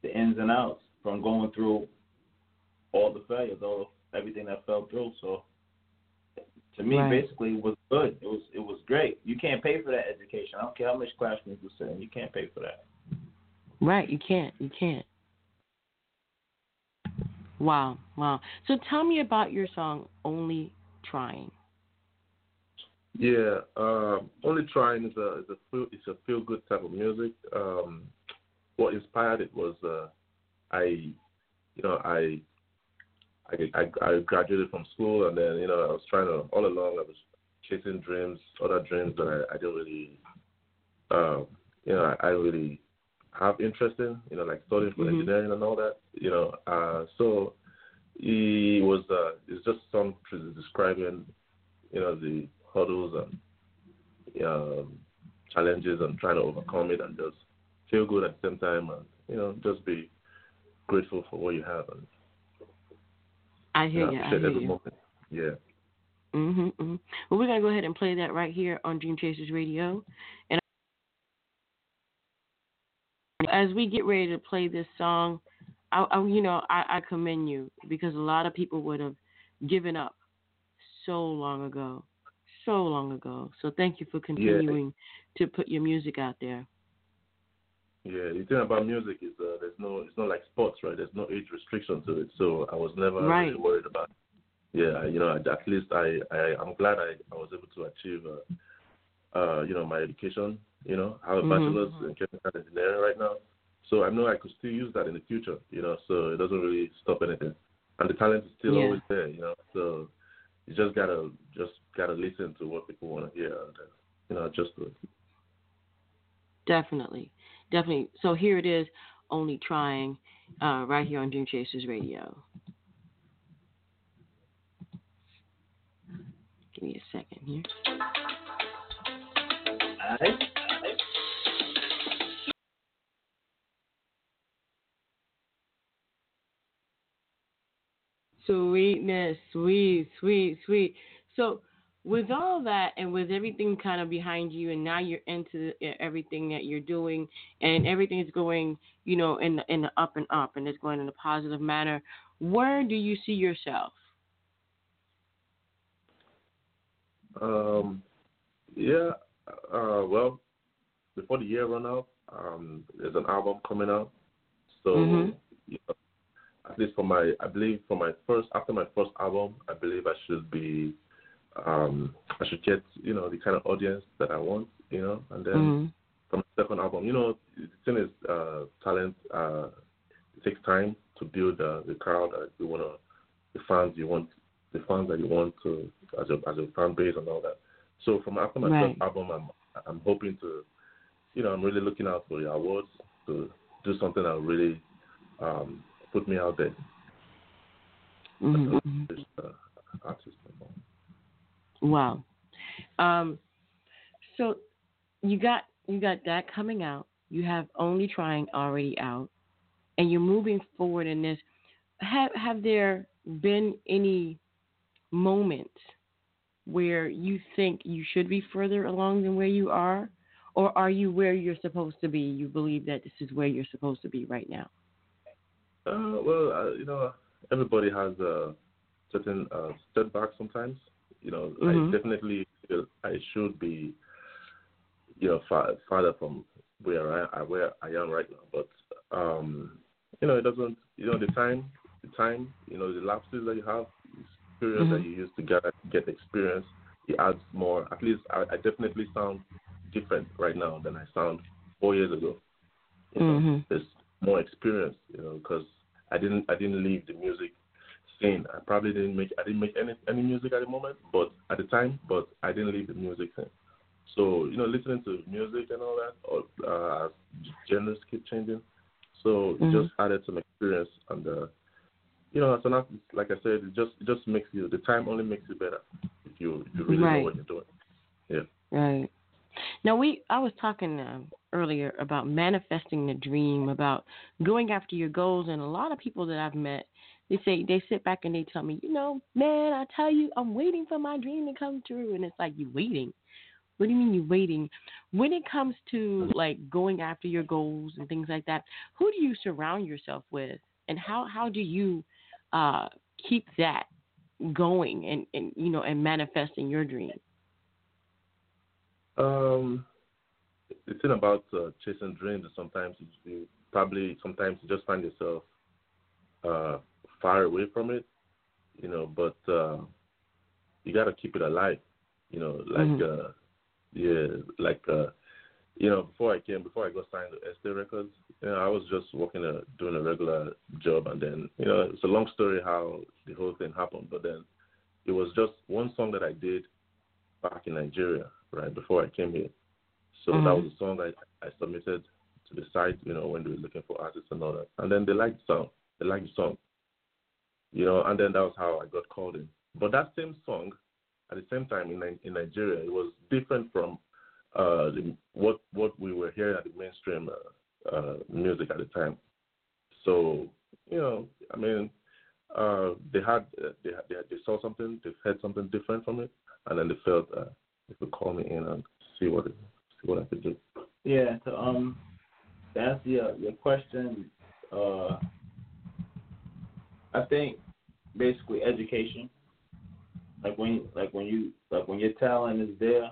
the ins and outs from going through all the failures, all everything that fell through. So to me, Right. basically, it was good. It was it was great. You can't pay for that education. I don't care how much classrooms you in. You can't pay for that. Right, you can't. You can't. Wow, wow. So tell me about your song Only Trying. Yeah, um, only trying is a is a feel it's a feel good type of music. Um, what inspired it was uh, I, you know, I, I I graduated from school and then you know I was trying to all along I was chasing dreams, other dreams that I, I didn't really, um, you know, I, I really have interest in, you know, like studying for Mhm. engineering and all that, you know. Uh, so he was uh, it's just some describing, you know, the hurdles and um, challenges and trying to overcome it and just feel good at the same time and you know just be grateful for what you have and I you hear know, you. I hear every you. moment. Yeah. Mhm. mhm. Well, we're gonna go ahead and play that right here on Dream Chasers Radio, and as we get ready to play this song, I, I you know, I, I commend you because a lot of people would have given up so long ago, so long ago. So thank you for continuing to put your music out there. Yeah, the thing about music is uh, there's no it's not like sports, right? There's no age restriction to it, so I was never Right. really worried about. It. Yeah, you know, at at least I I I'm glad I I was able to achieve uh, uh you know my education. You know, I have a Mhm. bachelor's in chemical engineering right now, so I know I could still use that in the future. You know, so it doesn't really stop anything, and the talent is still Yeah. always there. You know, so you just gotta just gotta listen to what people want to hear, and uh, you know, just do it. Definitely, definitely. So here it is, only trying, uh, right here on Dream Chasers Radio. Give me a second here. Sweetness, sweet, sweet, sweet. So, with all that, and with everything kind of behind you, and now you're into everything that you're doing, and everything is going, you know, in the, in the up and up, and it's going in a positive manner. Where do you see yourself? Um, Yeah. Uh, well, before the year run out, um, there's an album coming out. So, Mhm. you know, at least for my, I believe for my first, after my first album, I believe I should be, um, I should get, you know, the kind of audience that I want, you know, and then Mhm. from the second album, you know, the thing is, uh, talent, uh, it takes time to build uh, the crowd that you want to, the fans you want, the fans that you want to, as a, as a fan base and all that. So from after my Right. first album, I'm, I'm hoping to, you know, I'm really looking out for the awards to do something that really um, put me out there Mhm. as an artist. Wow. Um, so you got you got that coming out. You have only trying already out, and you're moving forward in this. Have have there been any moments where you think you should be further along than where you are, or are you where you're supposed to be? You believe that this is where you're supposed to be right now. Uh, well, uh, you know, everybody has a certain uh, setback sometimes. You know, Mhm. I definitely feel I should be, you know, far, farther from where I where I am right now. But um, you know, it doesn't. You know, the time, the time, you know, the lapses that you have, the experience that Mhm. you use to get get experience, it adds more. At least I, I definitely sound different right now than I sound four years ago. You know, Mhm. there's more experience, you know, because I didn't I didn't leave the music scene. I probably didn't make I didn't make any any music at the moment, but at the time, but I didn't leave the music scene. So you know, listening to music and all that, or uh, genres keep changing. So it Mhm. just added some experience, and uh, you know, as an artist, like I said, it just it just makes you the time only makes you better if you if you really Right. know what you're doing. Yeah. Right. Now we I was talking um, earlier about manifesting the dream, about going after your goals, and a lot of people that I've met, they say they sit back and they tell me, you know, man, I tell you, I'm waiting for my dream to come true, and it's like you waiting. What do you mean you waiting? When it comes to like going after your goals and things like that, who do you surround yourself with, and how how do you uh, keep that going and, and you know and manifesting your dream? Um, the thing about uh, chasing dreams is sometimes you, you probably sometimes you just find yourself uh, far away from it, you know. But uh, you got to keep it alive, you know. Like Mhm. uh, yeah, like uh, you know, before I came, before I got signed to Estate Records, you know, I was just working a doing a regular job, and then you know, it's a long story how the whole thing happened, but then it was just one song that I did back in Nigeria, right before I came here. So Mhm. that was a song I, I submitted to the site, you know, when they were looking for artists and all that. And then they liked the song. They liked the song. You know, and then that was how I got called in. But that same song, at the same time in in Nigeria, it was different from uh, the, what what we were hearing at the mainstream uh, uh, music at the time. So you know, I mean, uh, they had uh, they, had- they they saw something, they heard something different from it, and then they felt uh, they could call me in and see what it, see what I could do. Yeah, to um to answer your, your question, uh I think basically education. Like when like when you like when your talent is there,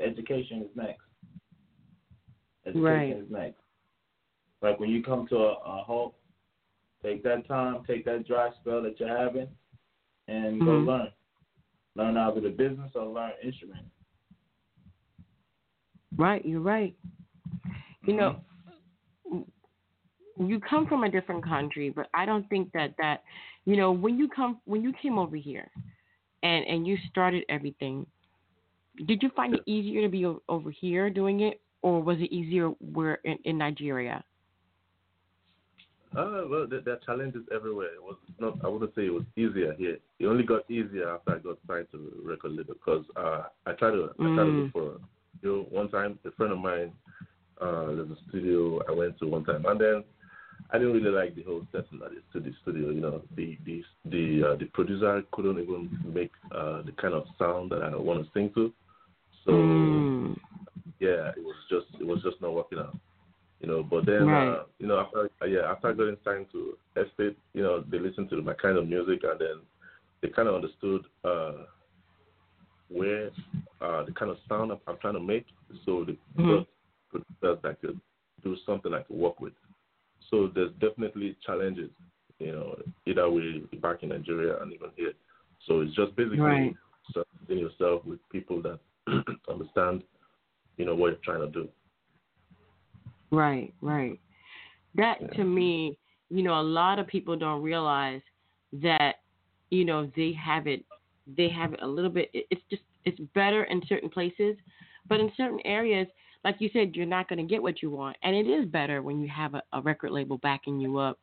education is next. Education Right. is next. Like when you come to a, a halt, take that time, take that dry spell that you're having and go Mhm. learn. Learn either the business or learn instrument. Right, you're right. You know, you come from a different country, but I don't think that that, you know, when you come when you came over here, and and you started everything, did you find it easier to be o- over here doing it, or was it easier where in, in Nigeria? Uh, well, there, there are challenges everywhere. It was not. I wouldn't say it was easier here. It only got easier after I got signed to record label because uh, I tried to. I tried to Mm. look for. You know, one time a friend of mine. Uh, there's a studio I went to one time, and then I didn't really like the whole setting at the studio. Studio, you know, the the the uh, the producer couldn't even make uh, the kind of sound that I want to sing to. So Mm. yeah, it was just it was just not working out. You know, but then Right. uh, you know after yeah after getting signed to Estate, you know they listened to my kind of music and then they kind of understood uh, where uh, the kind of sound I'm, I'm trying to make, so the Mhm. producers that could do something I could work with. So there's definitely challenges, you know, either way back in Nigeria and even here. So it's just basically Right. surrounding yourself with people that understand, you know, what you're trying to do. Right, right. That Yeah. to me, you know, a lot of people don't realize that, you know, they have it, they have it a little bit. It's just, it's better in certain places, but in certain areas, like you said, you're not going to get what you want, and it is better when you have a, a record label backing you up.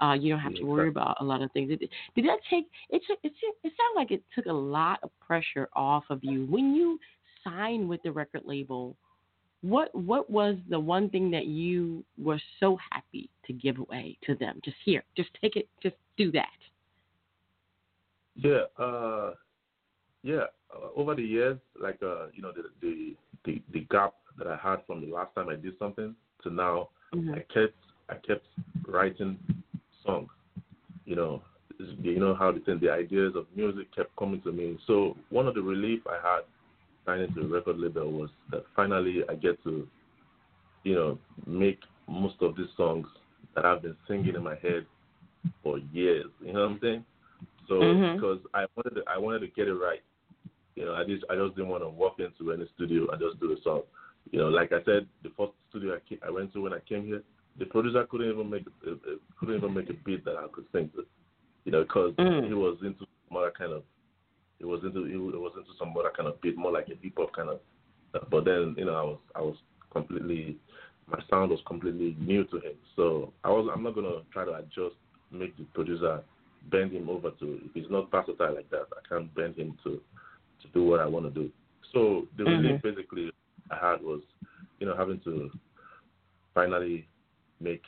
Uh, you don't have to worry about a lot of things. Did, did that take? It took. It, it sounded like it took a lot of pressure off of you when you signed with the record label what what was the one thing that you were so happy to give away to them? Just here, just take it, just do that. Yeah, uh, yeah. Uh, over the years, like uh, you know, the, the the the gap that I had from the last time I did something to now, Mhm. I kept I kept writing songs. You know, you know how the thing, the ideas of music kept coming to me. So one of the relief I had signing to a record label was that finally I get to, you know, make most of these songs that I've been singing in my head for years. You know what I'm saying? So Mhm. because I wanted to, I wanted to get it right. You know, I just I just didn't want to walk into any studio and just do a song. You know, like I said, the first studio I, came, I went to when I came here, the producer couldn't even make a, a, couldn't even make a beat that I could sing to. You know, because Mm. he was into other kind of, he was into he was into some other kind of beat, more like a hip hop kind of. stuff. But then you know, I was I was completely, my sound was completely new to him. So I was I'm not gonna try to adjust, make the producer bend him over to. If he's not versatile like that, I can't bend him to to do what I want to do. So the Mhm. relief basically I had was, you know, having to finally make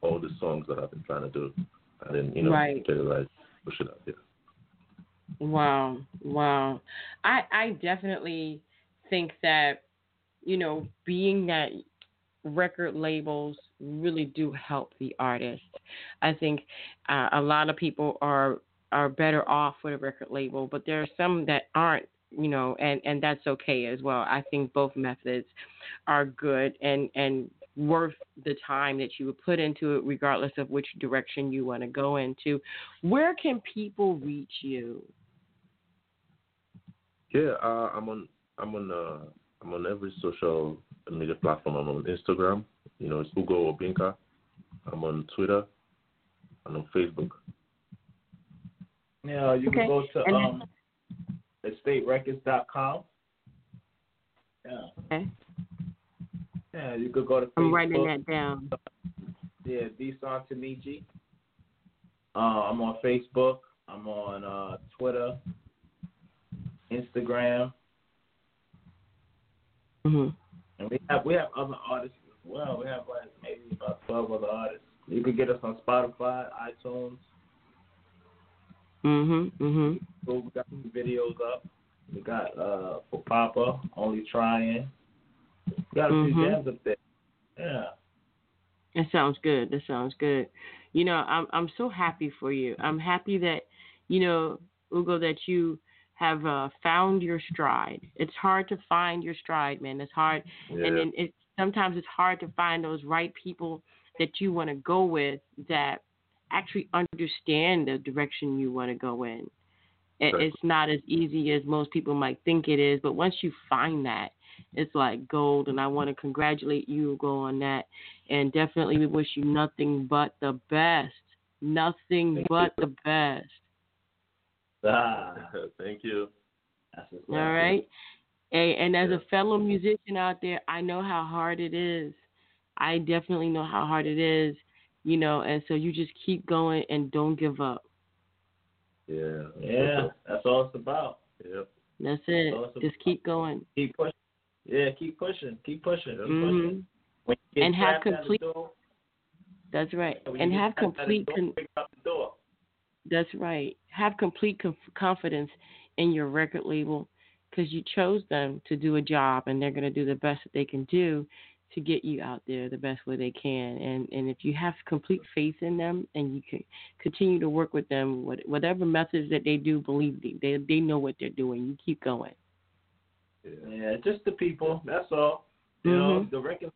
all the songs that I've been trying to do, and then you know Right. get it right, push it out there. Wow, wow. I I definitely think that you know being that record labels really do help the artist. I think uh, a lot of people are are better off with a record label, but there are some that aren't. You know, and and that's okay as well. I think both methods are good and and worth the time that you would put into it, regardless of which direction you want to go into. Where can people reach you? Yeah, uh, I'm on I'm on uh, I'm on every social media platform. I'm on Instagram, you know, it's Ugo Obinka. I'm on Twitter and on Facebook. Yeah, you Okay. can go to And- um, estaterecords.com. Yeah. Okay. Yeah, you could go to Facebook. I'm writing that down. Yeah, Desan Tamichi. Uh, I'm on Facebook. I'm on uh, Twitter, Instagram, hmm and we have we have other artists as well. We have like maybe about twelve other artists. You could get us on Spotify, iTunes. Mhm. Mhm. So we got some videos up. We got uh for Papa, Only Trying. Got a few jams up there. Yeah. That sounds good. That sounds good. You know, I'm I'm so happy for you. I'm happy that, you know, Ugo, that you have uh, found your stride. It's hard to find your stride, man. It's hard, Yeah. and, and it sometimes it's hard to find those right people that you want to go with that actually understand the direction you want to go in. It, Exactly. It's not as easy as most people might think it is, but once you find that, it's like gold. And I want to congratulate you, Ugo, on that. And definitely, we wish you nothing but the best. Nothing Thank but you. the best. Ah, Thank you. All right. what's All up. right. Hey, and as Yeah. a fellow musician out there, I know how hard it is. I definitely know how hard it is, you know, and so you just keep going and don't give up. Yeah. Yeah, that's all it's about. Yep. That's it. Awesome. Just keep going. Keep pushing. Yeah, keep pushing. Keep pushing. Keep hmm pushing. When you get And have trapped at the complete- door, That's right. And have trapped at the complete door, con- pick up the door. That's right. Have complete conf- confidence in your record label because you chose them to do a job and they're going to do the best that they can do to get you out there the best way they can. And and if you have complete faith in them and you can continue to work with them, whatever methods that they do, believe me, they they know what they're doing. You keep going. Yeah. Yeah, just the people. That's all. You know, Mhm. the record,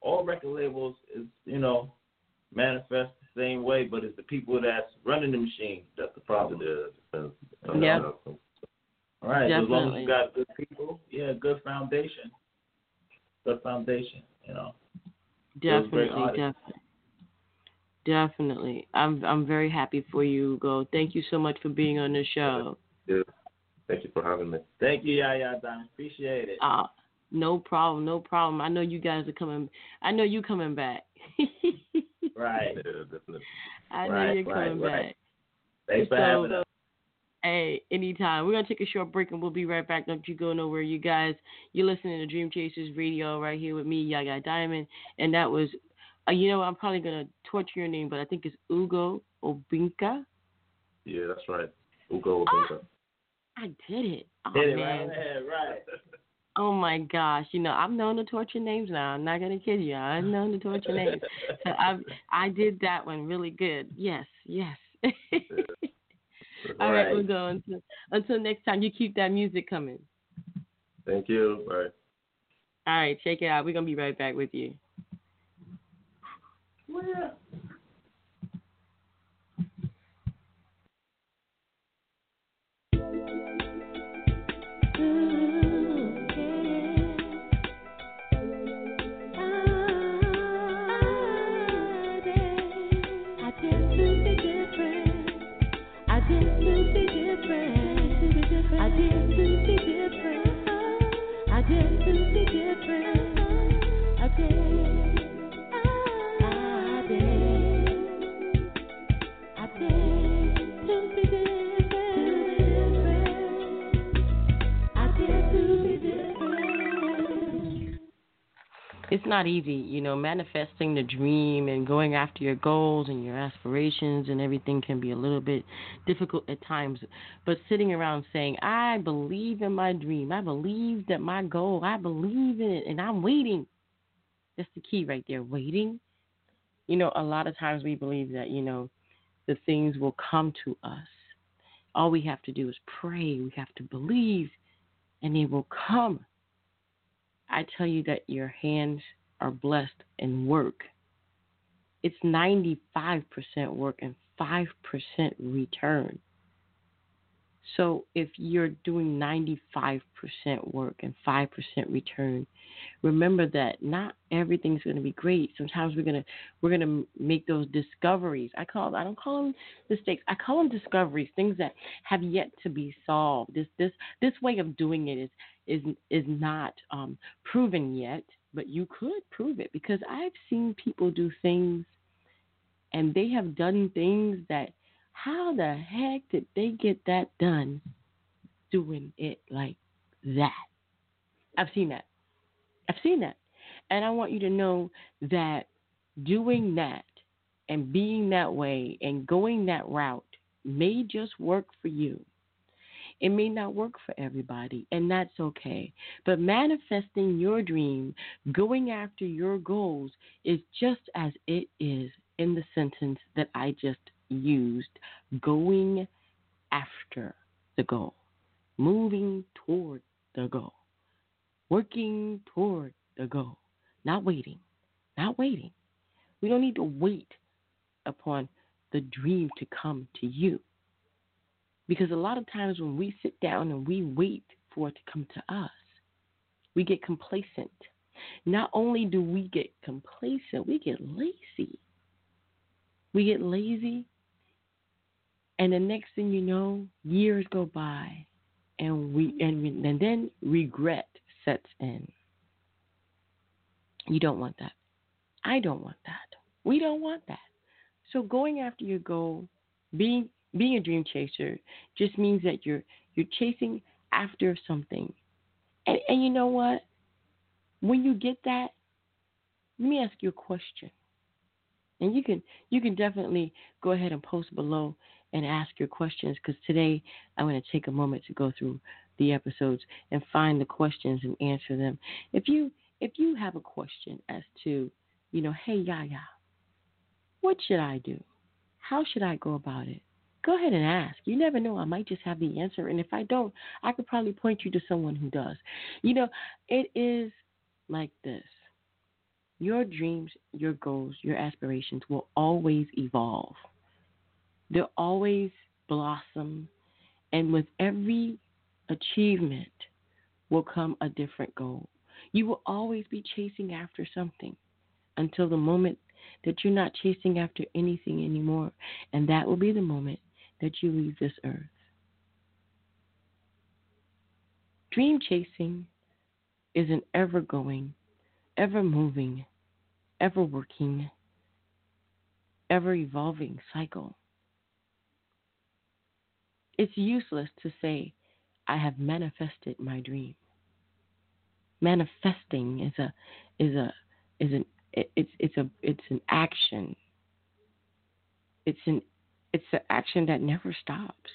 all record labels is you know manifest the same way, but it's the people that's running the machine that's the problem. Yeah, depends. Yeah. All right, so as long as you got good people, yeah, good foundation, good foundation. You know, Definitely, definitely. Definitely. I'm I'm very happy for you, Go. Thank you so much for being on the show. Yeah. Thank you for having me. thank you, Yaya Don. Appreciate it. Uh no problem, no problem. I know you guys are coming I know you coming back. Right. Yeah, definitely. I know Right, you're right, coming right. back. Thanks for having us. Hey, anytime. We're gonna take a short break and we'll be right back. Don't you go nowhere, you guys. You're listening to Dream Chasers Radio right here with me, Yaya Diamond, and that was, uh, you know, I'm probably gonna torture your name, but I think it's Ugo Obinka. Yeah, that's right. Ugo Obinka. I did it. Oh Hit it man. right there, right. Oh my gosh. You know, I'm known to torture names now. I'm not gonna kid you. I'm known to torture names. So I I did that one really good. Yes, yes. All right, Right. Ugo. Until, until next time, you keep that music coming. Thank you. Bye. All right, check it out. We're gonna be right back with you. It's not easy, you know, manifesting the dream and going after your goals and your aspirations and everything can be a little bit difficult at times. But sitting around saying, I believe in my dream, I believe that my goal, I believe in it, and I'm waiting. That's the key right there, waiting. You know, a lot of times we believe that, you know, the things will come to us. All we have to do is pray, we have to believe, and they will come. I tell you that your hands are blessed in work. It's 95% work and 5% return. So if you're doing 95% work and 5% return, remember that not everything's going to be great. Sometimes we're going to we're going to make those discoveries. I call I don't call them mistakes. I call them discoveries, things that have yet to be solved. This this this way of doing it is is is not um, proven yet, but you could prove it because I've seen people do things, and they have done things that how the heck did they get that done, doing it like that? I've seen that. I've seen that, and I want you to know that doing that and being that way and going that route may just work for you. It may not work for everybody, and that's okay. But manifesting your dream, going after your goals, is just as it is in the sentence that I just used going after the goal, moving toward the goal, working toward the goal, not waiting, not waiting. We don't need to wait upon the dream to come to you. Because a lot of times when we sit down and we wait for it to come to us, we get complacent. Not only do we get complacent, we get lazy. We get lazy, and the next thing you know, years go by, and we and, and then regret sets in. You don't want that. I don't want that. We don't want that. So going after your goal, being being a dream chaser just means that you're you're chasing after something. And and you know what? When you get that, let me ask you a question. And you can you can definitely go ahead and post below and ask your questions because today I'm going to take a moment to go through the episodes and find the questions and answer them. If you if you have a question as to, you know, hey Yaya, what should I do? How should I go about it? Go ahead and ask. You never know. I might just have the answer. And if I don't, I could probably point you to someone who does. You know, it is like this your dreams, your goals, your aspirations will always evolve, they'll always blossom. And with every achievement will come a different goal. You will always be chasing after something until the moment that you're not chasing after anything anymore. And that will be the moment that you leave this earth. Dream chasing is an ever going, ever moving, ever working, ever evolving cycle. It's useless to say, I have manifested my dream. Manifesting is a is a is an it's it's a it's an action. It's an it's an action that never stops.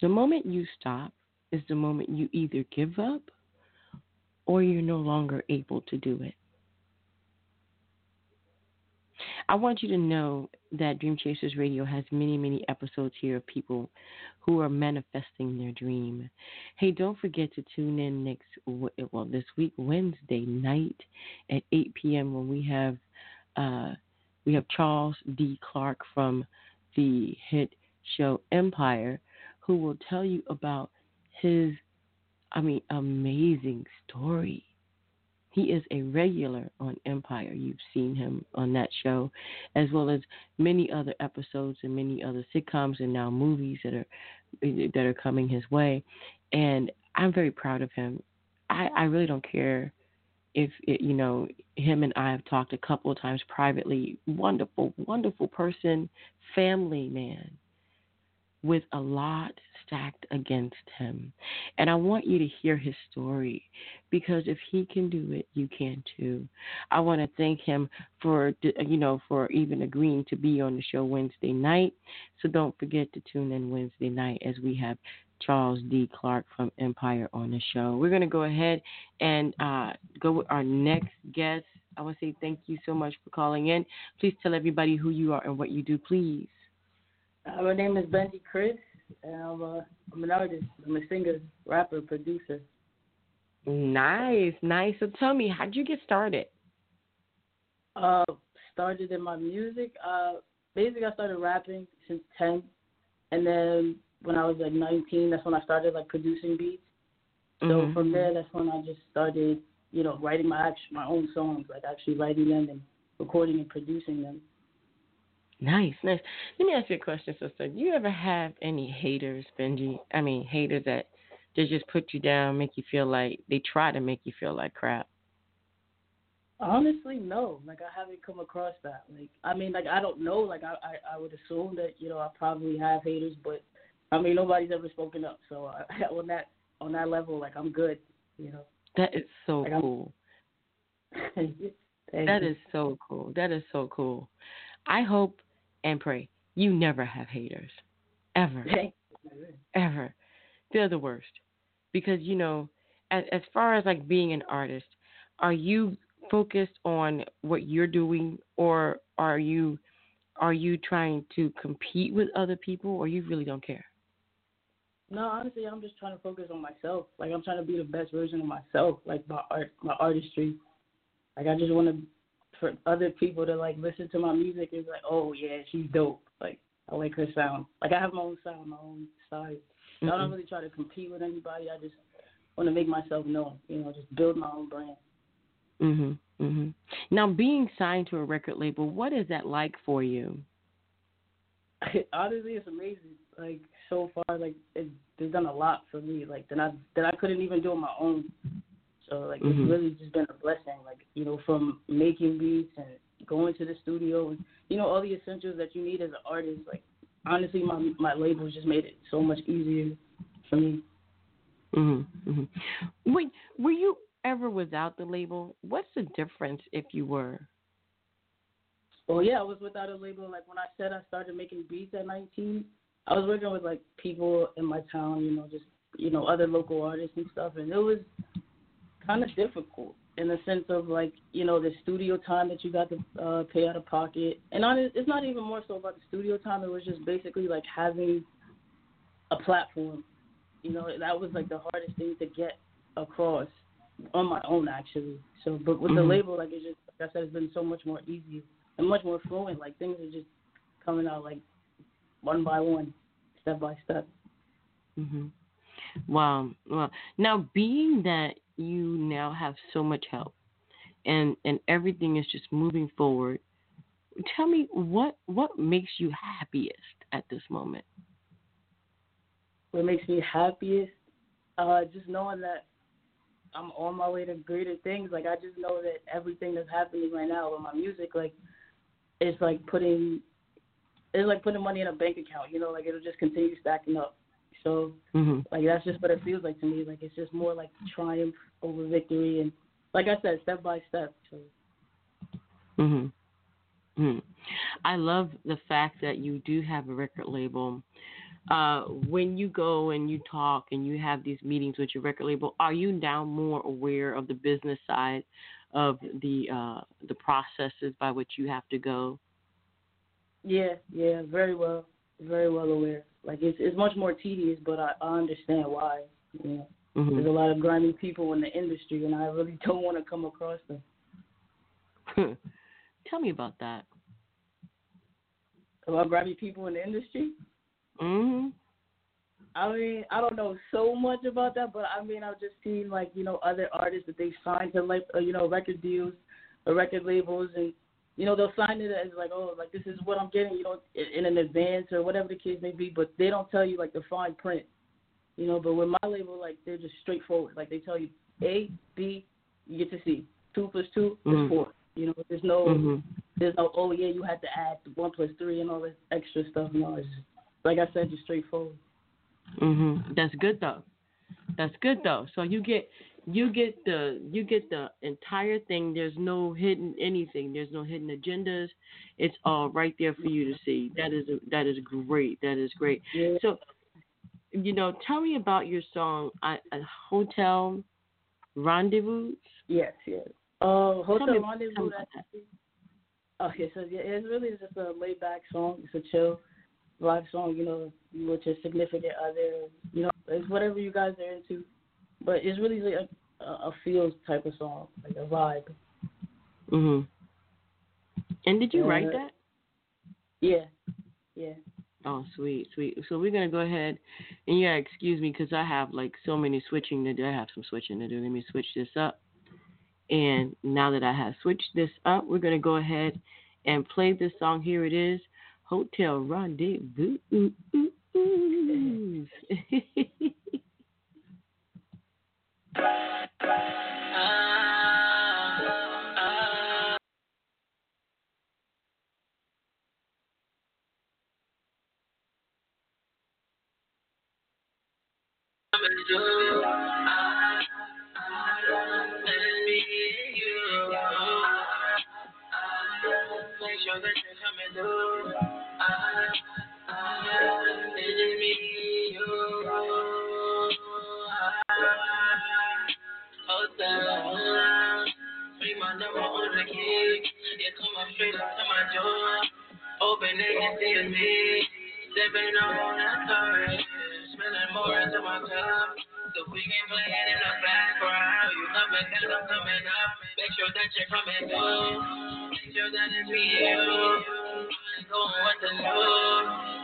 The moment you stop is the moment you either give up or you're no longer able to do it. I want you to know that Dream Chasers Radio has many, many episodes here of people who are manifesting their dream. Hey, don't forget to tune in next, well, this week, Wednesday night at 8 p.m. when we have, uh, we have Charles D. Clark from the hit show Empire, who will tell you about his, I mean, amazing story he is a regular on Empire. You've seen him on that show, as well as many other episodes and many other sitcoms and now movies that are that are coming his way. And I'm very proud of him. I, I really don't care if it, you know him and I have talked a couple of times privately. Wonderful, wonderful person, family man with a lot stacked against him. And I want you to hear his story because if he can do it, you can too. I want to thank him for you know for even agreeing to be on the show Wednesday night. So don't forget to tune in Wednesday night as we have Charles D. Clark from Empire on the show. We're going to go ahead and uh, go with our next guest. I want to say thank you so much for calling in. Please tell everybody who you are and what you do, please. Uh, my name is Benji Kriis, and I'm, a, I'm an artist. I'm a singer, rapper, producer. Nice, nice. So tell me, how'd you get started? Uh, started in my music. Uh, basically, I started rapping since 10, and then when I was like 19, that's when I started like producing beats. So mm-hmm. from there, that's when I just started, you know, writing my actual, my own songs, like actually writing them and recording and producing them. Nice, nice. Let me ask you a question, sister. Do you ever have any haters, Benji? I mean, haters that they just put you down, make you feel like they try to make you feel like crap. Honestly, no. Like I haven't come across that. Like I mean, like I don't know. Like I, I, I would assume that you know I probably have haters, but I mean nobody's ever spoken up. So I, on that on that level, like I'm good. You know. That is so like, cool. that is so cool. That is so cool. I hope and pray. You never have haters. Ever. Ever. They're the worst. Because, you know, as, as far as like being an artist, are you focused on what you're doing or are you are you trying to compete with other people or you really don't care? No, honestly, I'm just trying to focus on myself. Like I'm trying to be the best version of myself, like my art, my artistry. Like I just want to for other people to like listen to my music and be like, oh yeah, she's dope. Like I like her sound. Like I have my own sound, my own style. Mm-hmm. I don't mm-hmm. really try to compete with anybody. I just want to make myself known. You know, just build my own brand. Mhm. Mhm. Now, being signed to a record label, what is that like for you? Honestly, it's amazing. Like so far, like it, it's done a lot for me. Like that I that I couldn't even do on my own. So like mm-hmm. it's really just been a blessing. Like you know, from making beats and going to the studio and you know all the essentials that you need as an artist. Like honestly, my my label just made it so much easier for me. Mhm. Mhm. Wait, were you ever without the label? What's the difference if you were? Well, yeah, I was without a label. Like when I said I started making beats at 19, I was working with like people in my town, you know, just you know other local artists and stuff, and it was kind of difficult. in the sense of like you know the studio time that you got to uh, pay out of pocket, and on, it's not even more so about the studio time. It was just basically like having a platform. You know, that was like the hardest thing to get across on my own actually. So, but with Mhm. the label, like it's just like I said, it's been so much more easy and much more fluent. Like things are just coming out like one by one, step by step. hmm Wow. Well, now being that you now have so much help, and and everything is just moving forward, tell me what what makes you happiest at this moment. What makes me happiest, uh, just knowing that I'm on my way to greater things. Like I just know that everything that's happening right now with my music, like it's like putting it's like putting money in a bank account, you know, like it'll just continue stacking up. So hmm like that's just what it feels like to me. Like it's just more like triumph over victory and like I said, step by step. So hmm hmm I love the fact that you do have a record label. Uh, when you go and you talk and you have these meetings with your record label, are you now more aware of the business side of the uh, the processes by which you have to go? yeah, yeah, very well, very well aware. Like it's it's much more tedious, but I, I understand why. You know, hmm there's a lot of grimy people in the industry, and I really don't want to come across them. Tell me about that. About grimy people in the industry. hmm I mean, I don't know so much about that, but I mean, I've just seen like you know other artists that they signed to like uh, you know record deals or record labels, and you know they'll sign it as like oh like this is what I'm getting, you know, in, an advance or whatever the case may be, but they don't tell you like the fine print, you know. But with my label, like they're just straightforward, like they tell you A, B, you get to C, two plus 2 Mhm. is four. You know, there's no hmm there's no oh yeah you had to add one plus three and all this extra stuff. No, it's like I said, just straightforward. Hmm That's good though. That's good though. So you get you get the you get the entire thing. There's no hidden anything. There's no hidden agendas. It's all right there for you to see. That is that is great. That is great. Yeah. So, you know, tell me about your song, I, a Hotel Rendezvous. Yes, yes. Uh, Hotel Rendezvous. tell me about That's, okay, so yeah, it's really just a laid back song. It's a chill vibe song, you know, with your significant other. You know, it's whatever you guys are into, but it's really like a, a feels type of song, like a vibe. Mhm. And did you write Uh, that? Yeah, yeah. Oh, sweet, sweet. So we're gonna go ahead, and yeah, excuse me, because I have like so many switching to do. I have some switching to do. Let me switch this up. And now that I have switched this up, we're gonna go ahead and play this song. Here it is, Hotel Rendezvous. Ooh, ooh, ooh. Straight up to my door. Open it and see me. Sipping on that story. Smelling more into my cup. So we can play it in the background. You coming down, I'm coming up. Make sure that you're coming through. Make sure that it's me and you. Going with the new.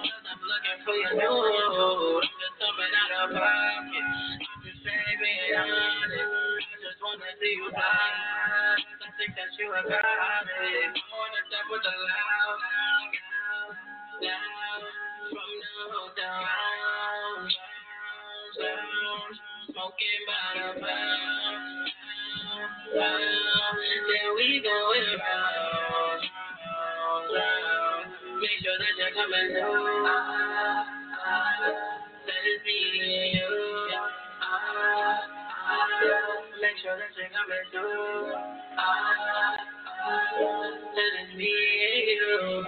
Cause I'm looking for your new. I'm just coming out of pocket. I'm just saving honest. I just wanna see you fly. Think that you it. I wanna step with the loud. From. Smoking by the pound. Then we round. round. Make sure that you're coming. That is me and you. Make sure that you're it's me and you.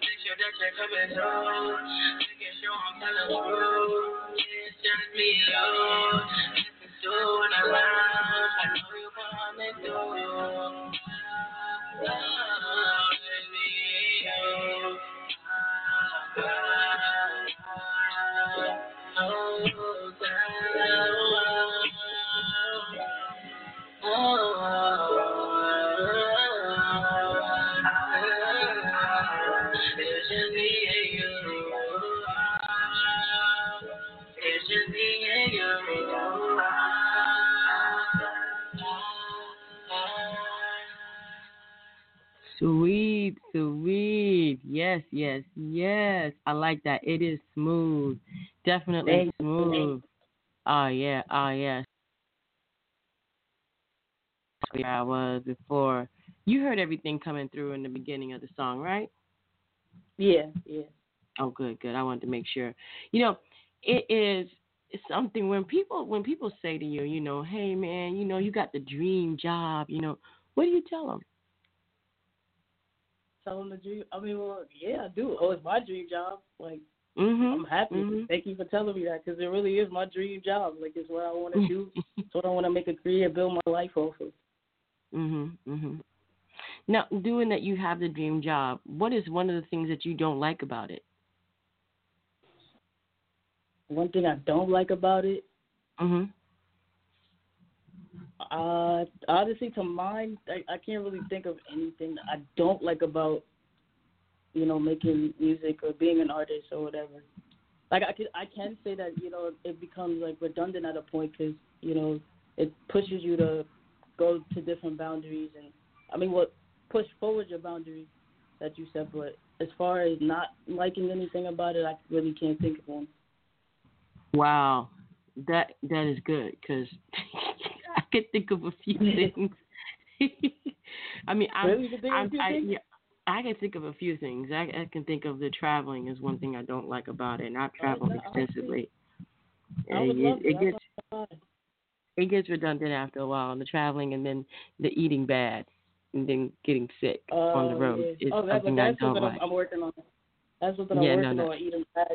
Make sure that you're. Making sure I'm telling the truth. It's just me and you. I know you're coming through. Me and you. Like that. It is smooth. Definitely Thank smooth. Oh yeah, oh yeah. Where I was before. You heard everything coming through in the beginning of the song, right? Yeah, yeah. Oh, good, good. I wanted to make sure. You know, it is something when people when people say to you, you know, hey man, you know, you got the dream job. You know, what do you tell them? Tell them the dream. I mean, well, yeah, I do. Oh, it's my dream job. Like, Mm-hmm. I'm happy. Mhm. Thank you for telling me that because it really is my dream job. Like, it's what I want to do. It's what I want to make a career, build my life off of. Mhm. Mhm. Now, doing that, you have the dream job. What is one of the things that you don't like about it? One thing I don't like about it, Mhm. Uh, honestly, to mine, I, I can't really think of anything I don't like about, you know, making music or being an artist or whatever. Like I can, I can say that you know it becomes like redundant at a point because you know it pushes you to go to different boundaries and I mean what push forward your boundaries that you set. But as far as not liking anything about it, I really can't think of one. Wow, that that is good because can think of a few things. I mean, I'm, Really? You can think of a I'm, I, yeah, I can think of a few things. I, I can think of the traveling is one thing I don't like about it, and I've oh, traveled no, extensively. I it, it, it gets it gets redundant after a while, and the traveling, and then the eating bad, and then getting sick on the Oh, road yeah. is oh, something I that's don't like. I'm, I'm working on. That's something I'm Yeah, no, working no. on. Eating bad.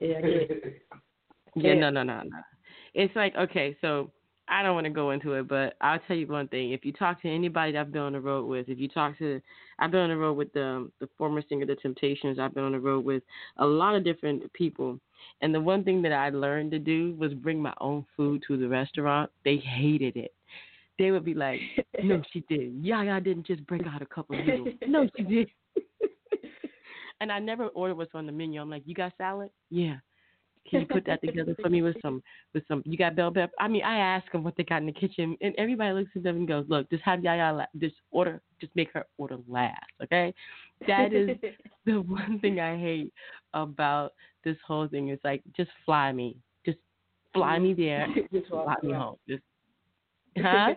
Yeah, I. Yeah, Yeah. no, no, no, no. It's like okay, so I don't want to go into it, but I'll tell you one thing. If you talk to anybody that I've been on the road with, if you talk to, I've been on the road with the the former singer, The Temptations. I've been on the road with a lot of different people, and the one thing that I learned to do was bring my own food to the restaurant. They hated it. They would be like, "No, she did. Yaya didn't just bring out a couple of noodles. No, she did." and I never ordered what's on the menu. I'm like, "You got salad? Yeah." Can you put that together for me with some with some? You got bell pepper? I mean, I ask them what they got in the kitchen, and everybody looks at them and goes, "Look, just have Yaya la- just order, just make her order last, okay?" That is the one thing I hate about this whole thing. It's like, just fly me, just fly me mm-hmm. there, just fly fly me home, just huh?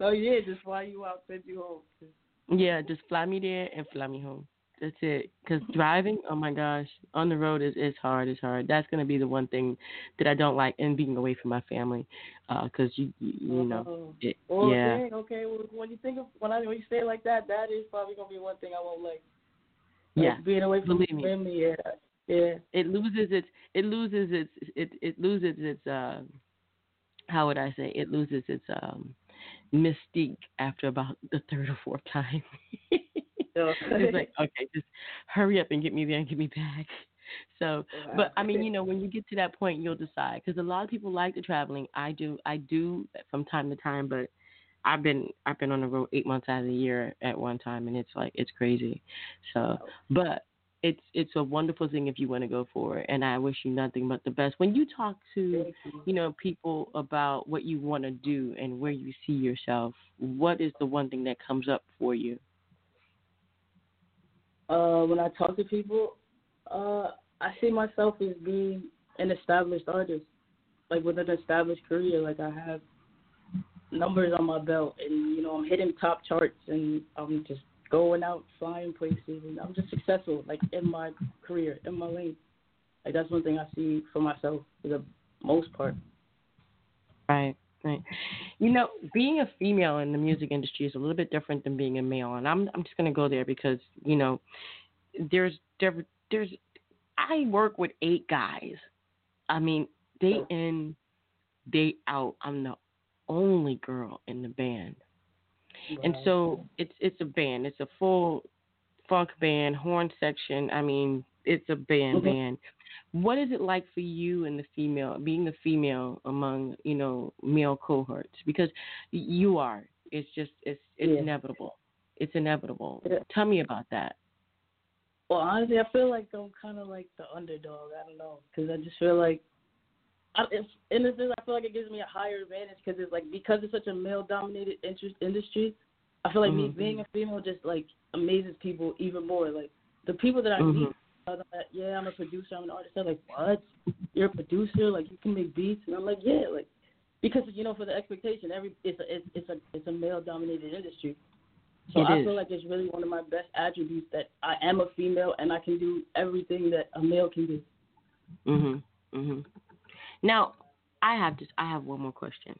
Oh yeah, just fly you out, send you home. Yeah, just fly me there and fly me home. That's it. Because driving, oh my gosh, on the road is is hard. It's hard. That's gonna be the one thing that I don't like, and being away from my family. Because you, you you know, Oh. it, Well, yeah, okay. Well, when you think of when I when you say it like that, that is probably gonna be one thing I won't like. yeah. Being away from believe me. Yeah, yeah. It loses its it loses its it it loses its uh how would I say it loses its um mystique after about the third or fourth time. So, it's like okay, just hurry up and get me there and get me back. So, but I mean, you know, when you get to that point, you'll decide because a lot of people like the traveling. I do, I do from time to time, but I've been I've been on the road eight months out of the year at one time, and it's like it's crazy. So, oh. but it's it's a wonderful thing if you want to go for it, and I wish you nothing but the best. When you talk to you. you know people about what you want to do and where you see yourself, what is the one thing that comes up for you? Uh, when I talk to people, uh, I see myself as being an established artist, like with an established career. Like I have numbers on my belt, and you know I'm hitting top charts, and I'm just going out, flying places, and I'm just successful, like in my career, in my lane. Like that's one thing I see for myself for the most part. Right, right. You know, being a female in the music industry is a little bit different than being a male, and I'm I'm just gonna go there because you know, there's there, there's I work with eight guys. I mean, day in, day out, I'm the only girl in the band, and so it's it's a band. It's a full funk band, horn section. I mean, it's a band Mhm. band. What is it like for you and the female, being a female among you know male cohorts? Because you are. It's just it's it's Yeah. inevitable. It's inevitable. Yeah. Tell me about that. Well, honestly, I feel like I'm kind of like the underdog. I don't know, because I just feel like, I, in a sense, I feel like it gives me a higher advantage because it's like because it's such a male-dominated interest industry. I feel like me Mhm. being a female just like amazes people even more. Like the people that I Mhm. meet, tell them that yeah, I'm a producer, I'm an artist. They're like, what? You're a producer? Like you can make beats? And I'm like, yeah, like because you know for the expectation, every it's a it's, it's a it's a male dominated industry. So It I is. feel like it's really one of my best attributes that I am a female and I can do everything that a male can do. Mhm. Mhm. Now, I have just I have one more question.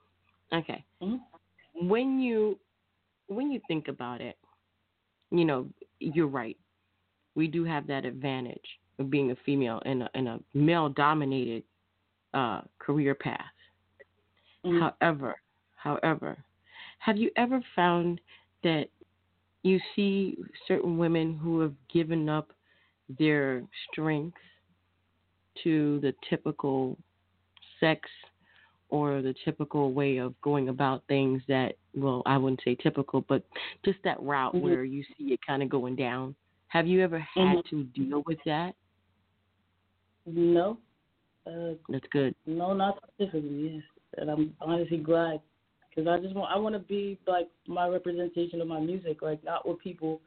Okay. Mhm. When you when you think about it, you know, you're right. We do have that advantage of being a female in a in a male dominated uh, career path. Mhm. However, however, have you ever found that you see certain women who have given up their strength to the typical sex or the typical way of going about things that well I wouldn't say typical but just that route Mhm. where you see it kind of going down have you ever had Mhm. to deal with that No, uh, that's good no, not specifically. Yes, and I'm honestly glad because I just want I want to be like my representation of my music, like not what people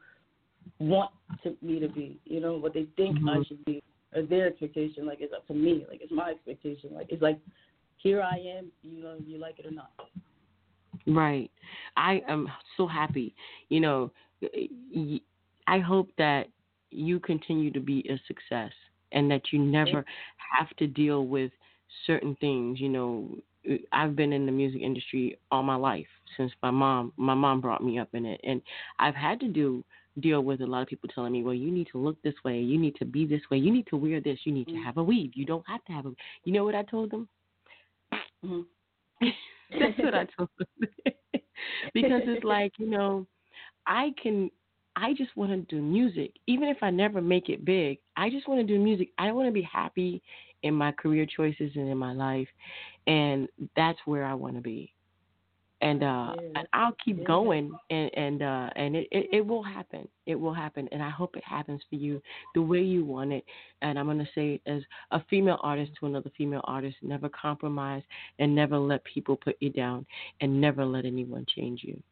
want to me to be. You know what they think I Mhm. should be, or their expectation. Like it's up to me. Like it's my expectation. Like it's like here I am. You know, you like it or not. Right. I am so happy. You know, I hope that you continue to be a success and that you never have to deal with certain things. You know, I've been in the music industry all my life since my mom my mom brought me up in it and I've had to do deal with a lot of people telling me, "Well, you need to look this way, you need to be this way, you need to wear this, you need to Mhm. have a weave. You don't have to have a You know what I told them? Mhm. That's what I told them. because it's like, you know, I can I just want to do music. Even if I never make it big, I just want to do music. I want to be happy in my career choices and in my life. And that's where I want to be. And uh Yeah, and I'll keep yeah. going and and uh and it, it it will happen. It will happen and I hope it happens for you the way you want it. And I'm going to say as a female artist to another female artist, never compromise and never let people put you down and never let anyone change you.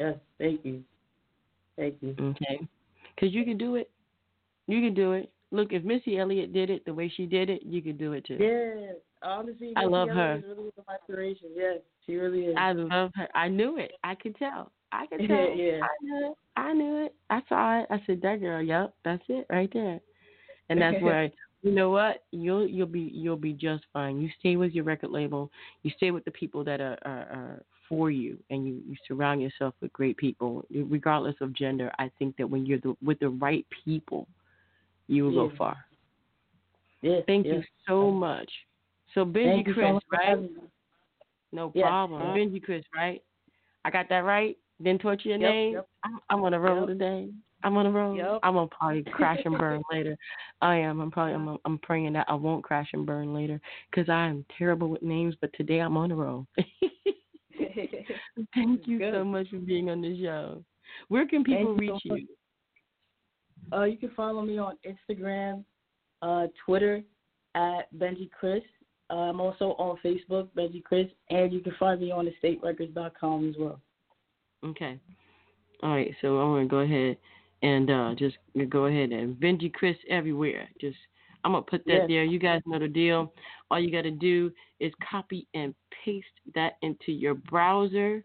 Yes, thank you, thank you. Okay? Because you can do it. You can do it. Look, if Missy Elliott did it the way she did it, you can do it too. Yes. honestly, I Missy love Elliott her. Is really inspiration. Yes, she really is. I love her. I knew it. I could tell. I could tell. Yeah. I knew it. I knew it. I saw it. I said, "That girl. Yep, that's it right there." And that's where you know what you'll you'll be you'll be just fine. You stay with your record label. You stay with the people that are are, are for you, and you you surround yourself with great people, regardless of gender. I think that when you're the, with the right people, you will go far. yes, Thank yes. you so much. So Benji Thank you so Kriis, right? No problem. Uh-huh. Benji Kriis, right? I got that right? Didn't torture your Yep, name? yep. I'm, I'm on a roll Yep. today. I'm on a roll. Yep. I'm gonna probably crash and burn later. I am. I'm probably. I'm. I'm praying that I won't crash and burn later because I am terrible with names. But today I'm on a roll. Thank you so much for being on the show. Where can people Thank you reach so you? Uh, you can follow me on Instagram, uh, Twitter at Benji Kriis. Uh, I'm also on Facebook, Benji Kriis, and you can find me on estaterecords.com as well. Okay. All right. So I'm gonna go ahead and uh, just go ahead and Benji Kriis everywhere. Just I'm gonna put that Yes. there. You guys know the deal. All you gotta do is copy and paste that into your browser,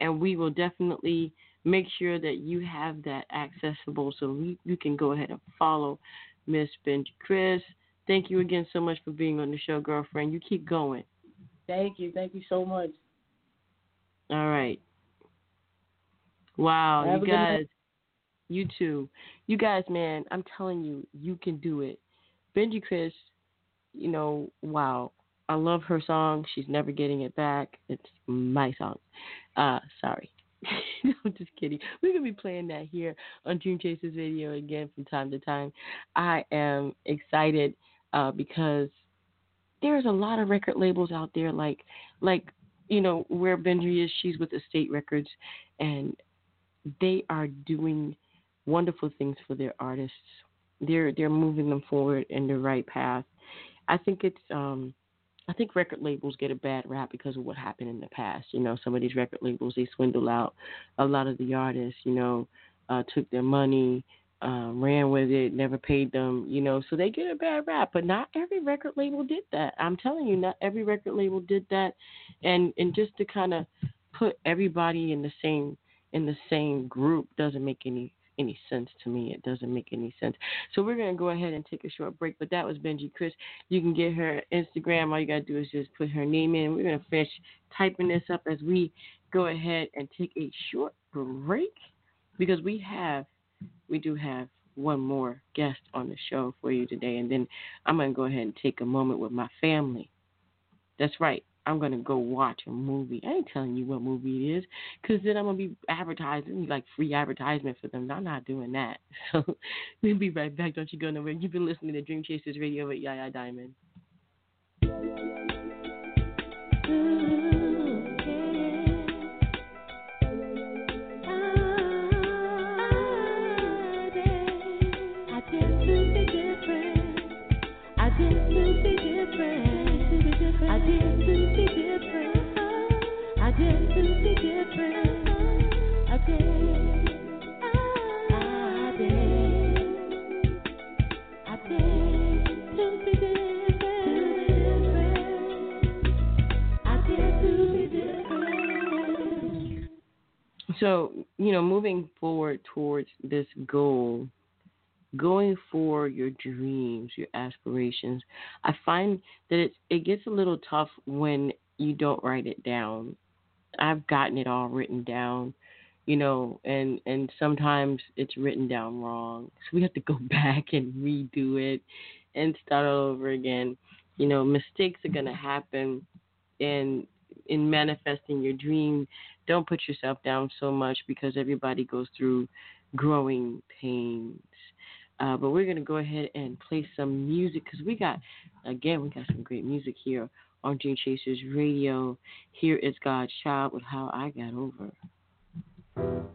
and we will definitely make sure that you have that accessible so we, you can go ahead and follow Miss Benji Kriis. Thank you again so much for being on the show, girlfriend. You keep going. Thank you. Thank you so much. All right. Wow, Have you guys, you too. You guys, man, I'm telling you, you can do it. Benji Kriis, you know, wow. I love her song. She's never getting it back. It's my song. Uh, sorry. no, I'm just kidding. We're gonna be playing that here on Dream Chasers Radio again from time to time. I am excited uh, because there's a lot of record labels out there like like you know where Benji is. She's with Estate Records, and they are doing wonderful things for their artists. They're they're moving them forward in the right path. I think it's um I think record labels get a bad rap because of what happened in the past. You know, some of these record labels they swindle out a lot of the artists. You know, uh, took their money, um, ran with it, never paid them, you know, so they get a bad rap. But not every record label did that. I'm telling you, not every record label did that. And and just to kind of put everybody in the same in the same group doesn't make any any sense to me. It doesn't make any sense. So we're gonna go ahead and take a short break. But that was Benji Kriis. You can get her Instagram. All you gotta do is just put her name in. We're gonna finish typing this up as we go ahead and take a short break because we have we do have one more guest on the show for you today, and then I'm gonna go ahead and take a moment with my family. That's right. I'm gonna go watch a movie. I ain't telling you what movie it is, cause then I'm gonna be advertising like free advertisement for them. I'm not doing that. So we'll be right back. Don't you go nowhere. You've been listening to Dream Chasers Radio with Yaya Diamond. So, you know, moving forward towards this goal, going for your dreams, your aspirations, I find that it it gets a little tough when you don't write it down. I've gotten it all written down, you know, and and sometimes it's written down wrong. So we have to go back and redo it and start all over again. You know, mistakes are going to happen in in manifesting your dream. Don't put yourself down so much because everybody goes through growing pains. Uh, but we're going to go ahead and play some music because we got, again, we got some great music here on Dream Chasers Radio. Here is God's Child with How I Got Over.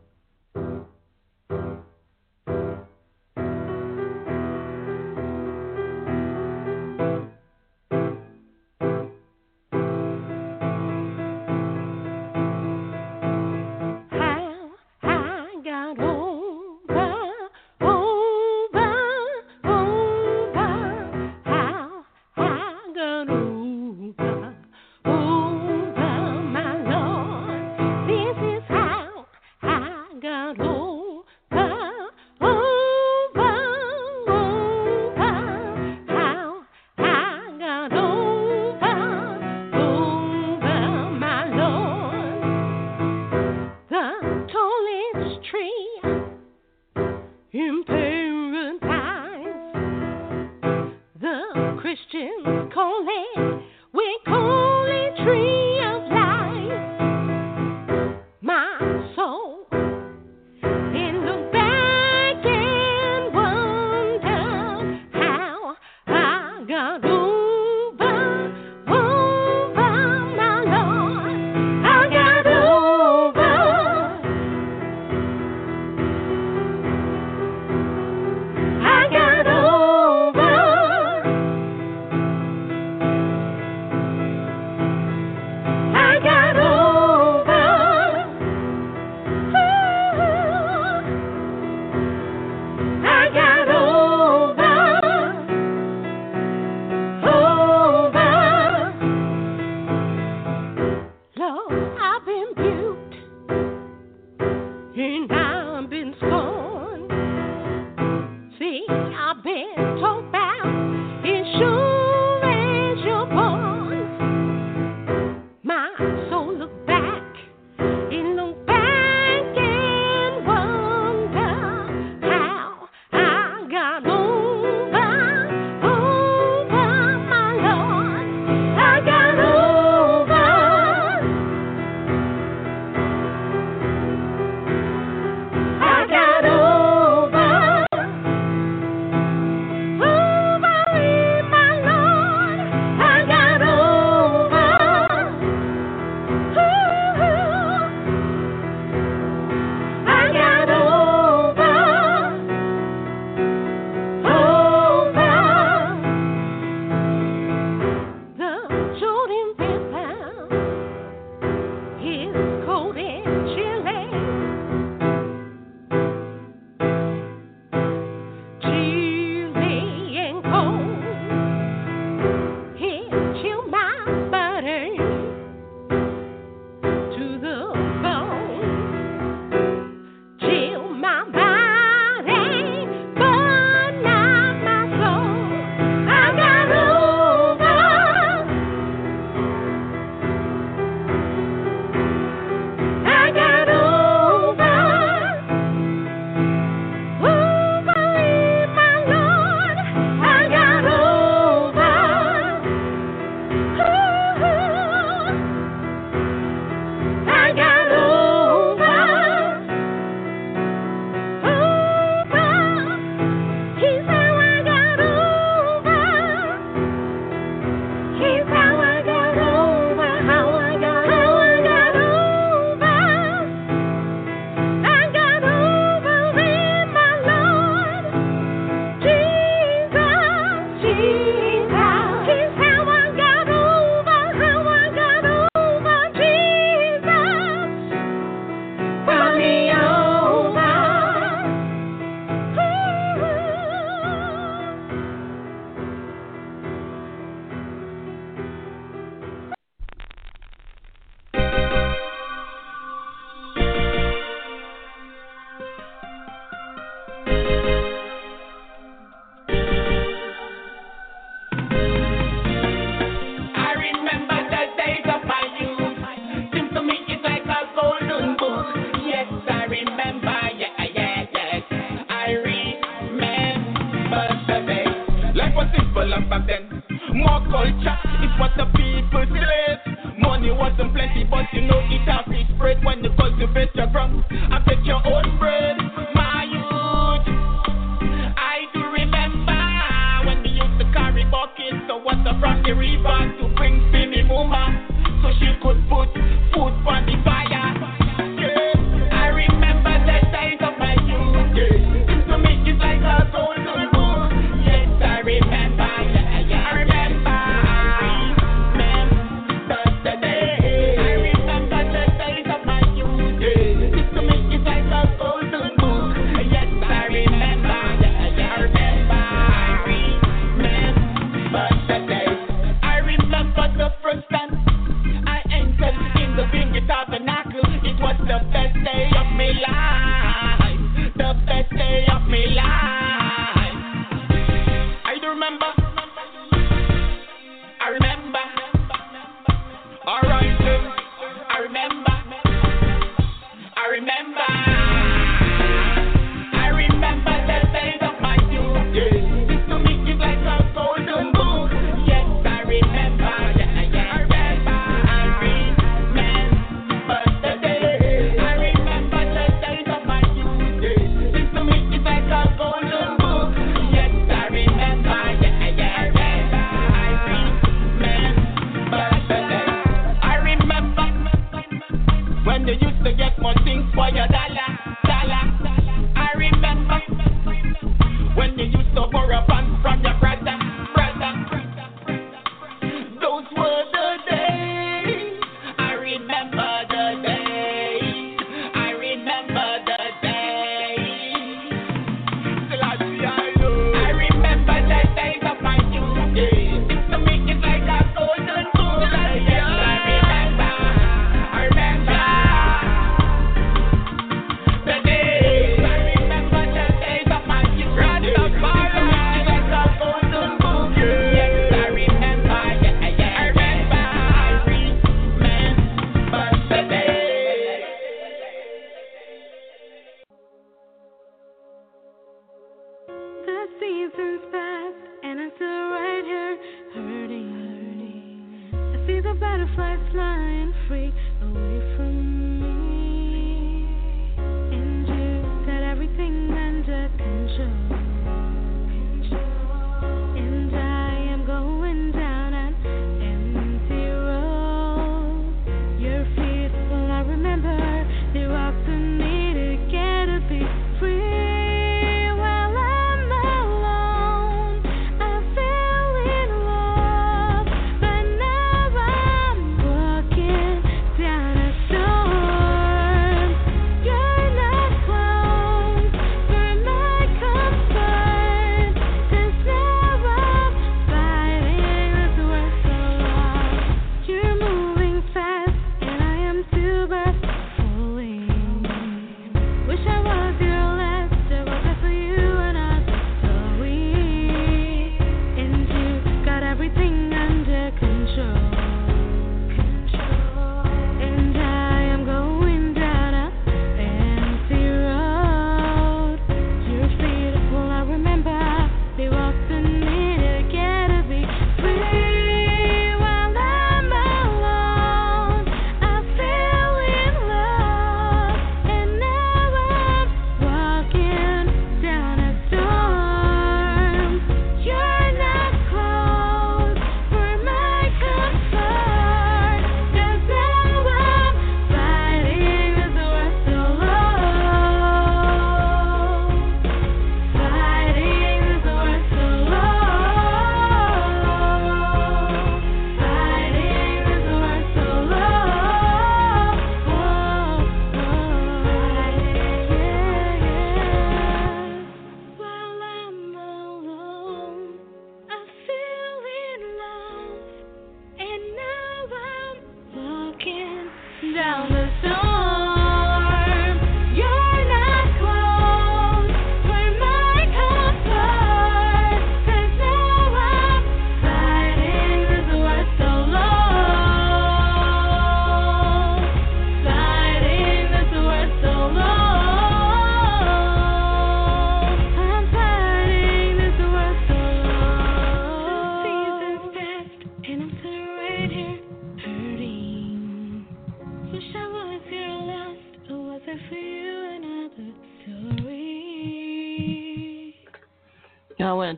and I've been scorned.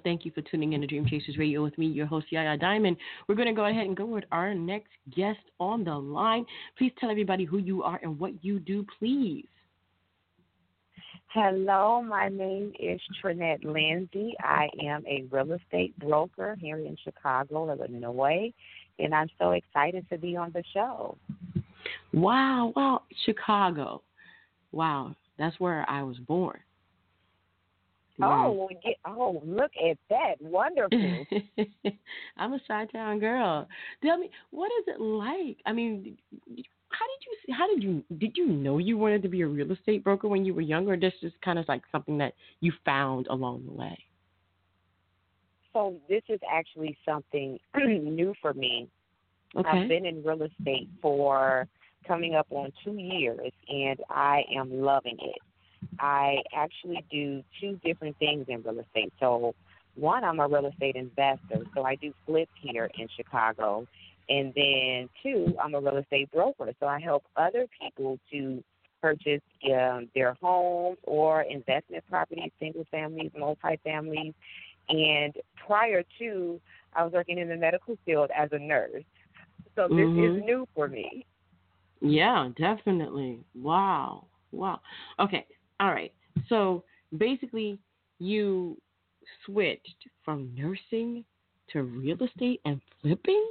Thank you for tuning in to Dream Chasers Radio with me, your host, Yaya Diamond. We're going to go ahead and go with our next guest on the line. Please tell everybody who you are and what you do, please. Hello, my name is Trinette Lindsey. I am a real estate broker here in Chicago, Illinois, and I'm so excited to be on the show. Wow, wow, Chicago. Wow, that's where I was born. Mm. Oh, get, oh, look at that! Wonderful. I'm a Chi-Town girl. Tell me, what is it like? I mean, how did you? How did you? Did you know you wanted to be a real estate broker when you were younger? Or this is kind of like something that you found along the way. So this is actually something new for me. Okay. I've been in real estate for coming up on two years, and I am loving it. I actually do two different things in real estate. So, one, I'm a real estate investor, so I do flips here in Chicago. And then, two, I'm a real estate broker, so I help other people to purchase um, their homes or investment properties, single families, multi families. And prior to, I was working in the medical field as a nurse. So this Mhm. is new for me. Yeah, definitely. Wow. Wow. Okay. All right. So basically, you switched from nursing to real estate and flipping?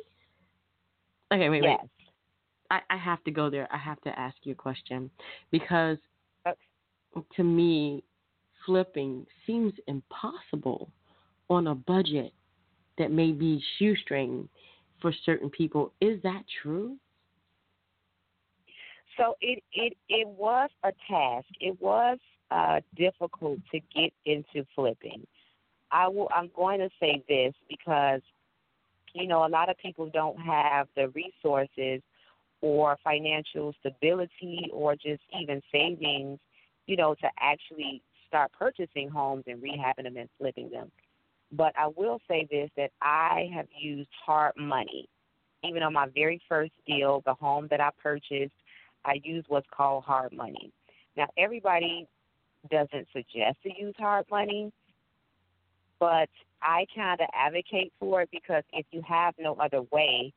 Okay, wait, yes. wait. I, I have to go there. I have to ask you a question because Okay. to me, flipping seems impossible on a budget that may be shoestring for certain people. Is that true? So it it it was a task. It was uh, difficult to get into flipping. I will. I'm going to say this because you know a lot of people don't have the resources or financial stability or just even savings, you know, to actually start purchasing homes and rehabbing them and flipping them. But I will say this that I have used hard money. Even on my very first deal, the home that I purchased, I use what's called hard money. Now, everybody doesn't suggest to use hard money, but I kind of advocate for it because if you have no other way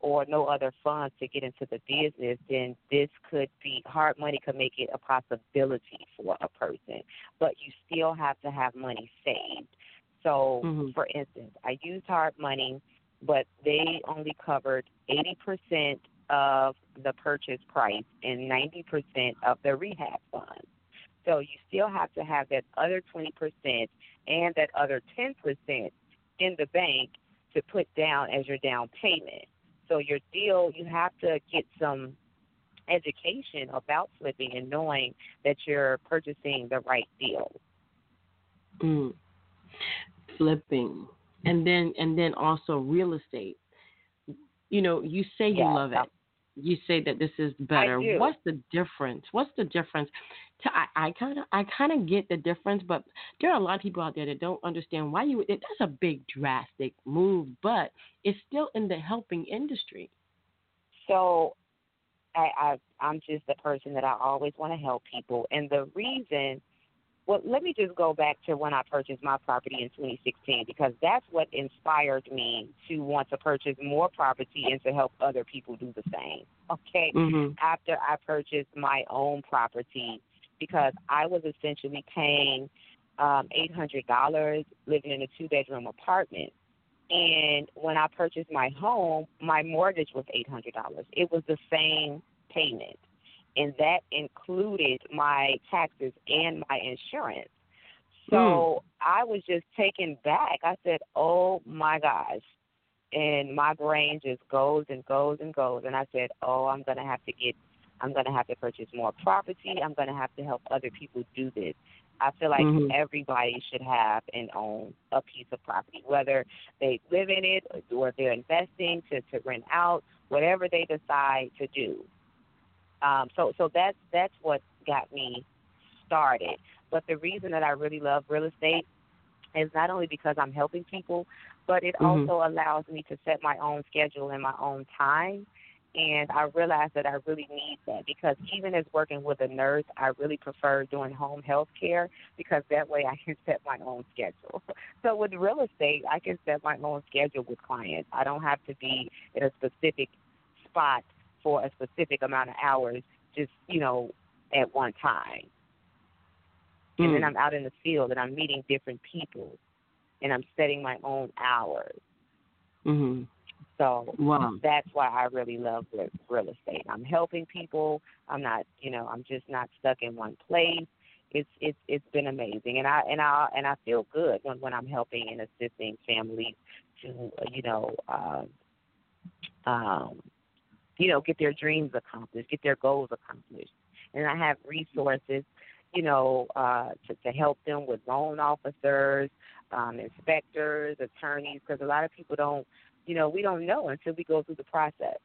or no other funds to get into the business, then this could be hard money could make it a possibility for a person, but you still have to have money saved. So, Mhm. for instance, I used hard money, but they only covered 80% of the purchase price and 90% of the rehab funds. So you still have to have that other 20% and that other 10% in the bank to put down as your down payment. So your deal, you have to get some education about flipping and knowing that you're purchasing the right deal. Mm. Flipping, and then and then also real estate. You know, you say you Yeah, love it. You say that this is better. What's the difference? What's the difference? To, I I kind of I kind of get the difference, but there are a lot of people out there that don't understand why you. It, that's a big drastic move, but it's still in the helping industry. So I, I I'm just the person that I always want to help people, and the reason. Well, let me just go back to when I purchased my property in 2016 because that's what inspired me to want to purchase more property and to help other people do the same. Okay. Mm-hmm. After I purchased my own property because I was essentially paying um, $800 living in a two bedroom apartment. And when I purchased my home, my mortgage was $800. It was the same payment. And that included my taxes and my insurance. So I was just taken back. I said, oh my gosh. And my brain just goes and goes and goes. And I said, oh, I'm going to have to get, I'm going to have to purchase more property. I'm going to have to help other people do this. I feel like Mhm. everybody should have and own a piece of property, whether they live in it or they're investing to, to rent out, whatever they decide to do. Um, so so that's that's what got me started. But the reason that I really love real estate is not only because I'm helping people, but it Mhm. also allows me to set my own schedule and my own time and I realized that I really need that because even as working with a nurse, I really prefer doing home health care because that way I can set my own schedule. So with real estate, I can set my own schedule with clients. I don't have to be in a specific spot for a specific amount of hours, just you know, at one time. Mm. And then I'm out in the field and I'm meeting different people, and I'm setting my own hours. Mm-hmm. So wow. that's why I really love real estate. I'm helping people. I'm not, you know, I'm just not stuck in one place. It's it's it's been amazing, and I and I and I feel good when when I'm helping and assisting families to, you know, uh, um, you know, get their dreams accomplished, get their goals accomplished, and I have resources, you know, uh, to to help them with loan officers, um, inspectors, attorneys, because a lot of people don't you know, we don't know until we go through the process.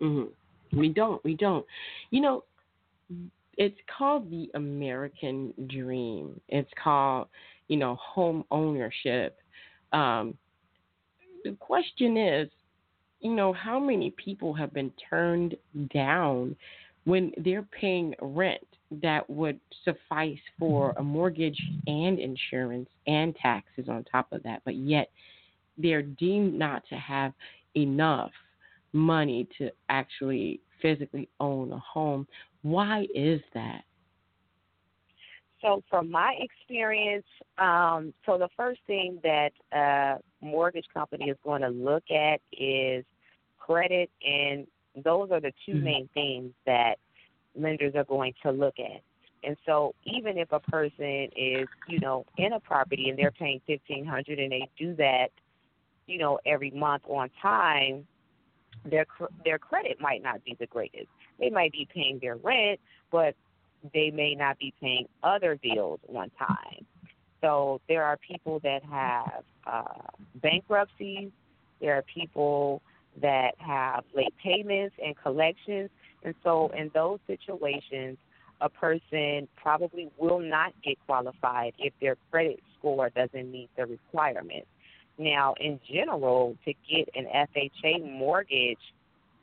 Mhm. We don't. We don't. You know, it's called the American dream. It's called, you know, home ownership. Um, the question is, you know, how many people have been turned down when they're paying rent that would suffice for mm-hmm. a mortgage and insurance and taxes on top of that, but yet they're deemed not to have enough money to actually physically own a home. Why is that? So, from my experience, um, so the first thing that a mortgage company is going to look at is credit, and those are the 2 mm-hmm. main things that lenders are going to look at. And so, even if a person is, you know, in a property and they're paying fifteen hundred, and they do that you know, every month on time, their their credit might not be the greatest. They might be paying their rent, but they may not be paying other bills on time. So there are people that have uh, bankruptcies. There are people that have late payments and collections. And so in those situations, a person probably will not get qualified if their credit score doesn't meet the requirements. Now, in general, to get an FHA mortgage,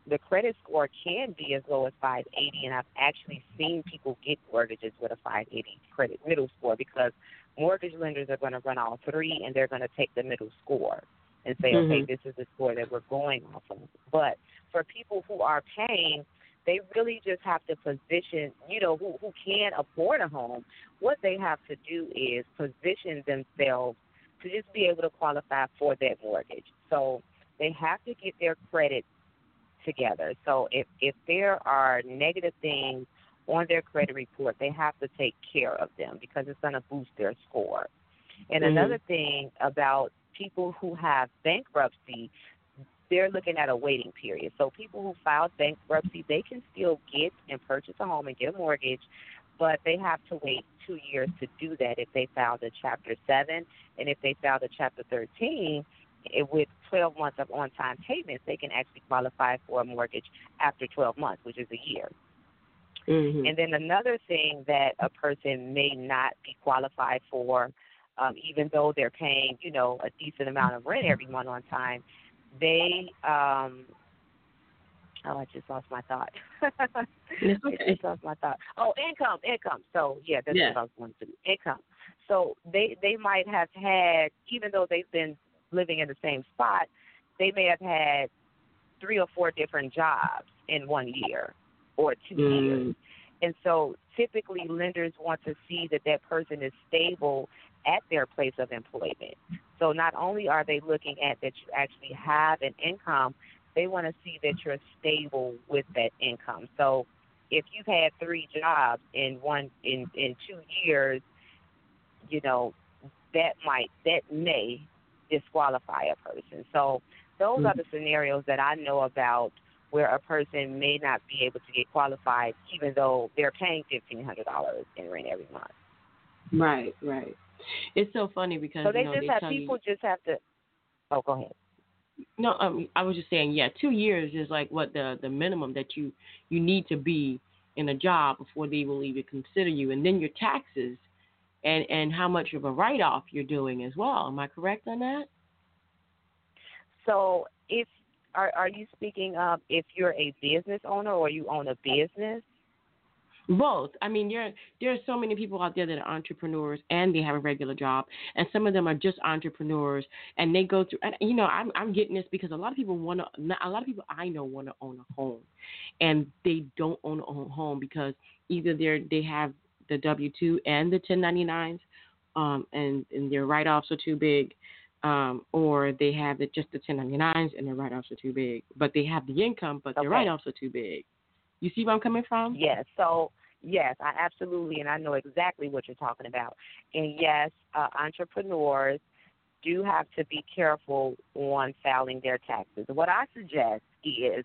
the credit score can be as low as 580, and I've actually seen people get mortgages with a 580 credit middle score because mortgage lenders are going to run all three and they're going to take the middle score and say, mm-hmm. okay, this is the score that we're going off of. But for people who are paying, they really just have to position, you know, who who can afford a home. What they have to do is position themselves to just be able to qualify for that mortgage. So they have to get their credit together. So if if there are negative things on their credit report, they have to take care of them because it's going to boost their score. And mm-hmm. another thing about people who have bankruptcy, they're looking at a waiting period. So people who filed bankruptcy, they can still get and purchase a home and get a mortgage, but they have to wait two years to do that if they filed a Chapter 7. And if they filed a Chapter 13, it, with 12 months of on time payments, they can actually qualify for a mortgage after 12 months, which is a year. Mm-hmm. And then another thing that a person may not be qualified for, um, even though they're paying, you know, a decent amount of rent every month on time, they um, Oh, I just lost my thought. okay. I just lost my thought. Oh, income, income. So yeah, that's yeah. what I was going to do. Income. So they they might have had, even though they've been living in the same spot, they may have had three or four different jobs in one year or two mm. years. And so typically lenders want to see that that person is stable at their place of employment. So not only are they looking at that you actually have an income, they want to see that you're stable with that income. So if you've had three jobs in one in in two years, you know that might that may disqualify a person. So those mm-hmm. are the scenarios that I know about where a person may not be able to get qualified even though they're paying fifteen hundred dollars in rent every month. Right, right. It's so funny because so they you know, just they have people you, just have to. Oh, go ahead. No, um, I was just saying, yeah, two years is like what the the minimum that you you need to be in a job before they will even consider you, and then your taxes, and and how much of a write off you're doing as well. Am I correct on that? So if are are you speaking of if you're a business owner or you own a business? Both. I mean, there there are so many people out there that are entrepreneurs and they have a regular job, and some of them are just entrepreneurs and they go through. And you know, I'm I'm getting this because a lot of people want to. A lot of people I know want to own a home, and they don't own a home because either they're they have the W two and the 1099s, um, and and their write offs are too big, um, or they have the, just the 1099s and their write offs are too big, but they have the income, but their write offs are too big. You see where I'm coming from? Yes. So yes, I absolutely, and I know exactly what you're talking about. And yes, uh, entrepreneurs do have to be careful on filing their taxes. What I suggest is.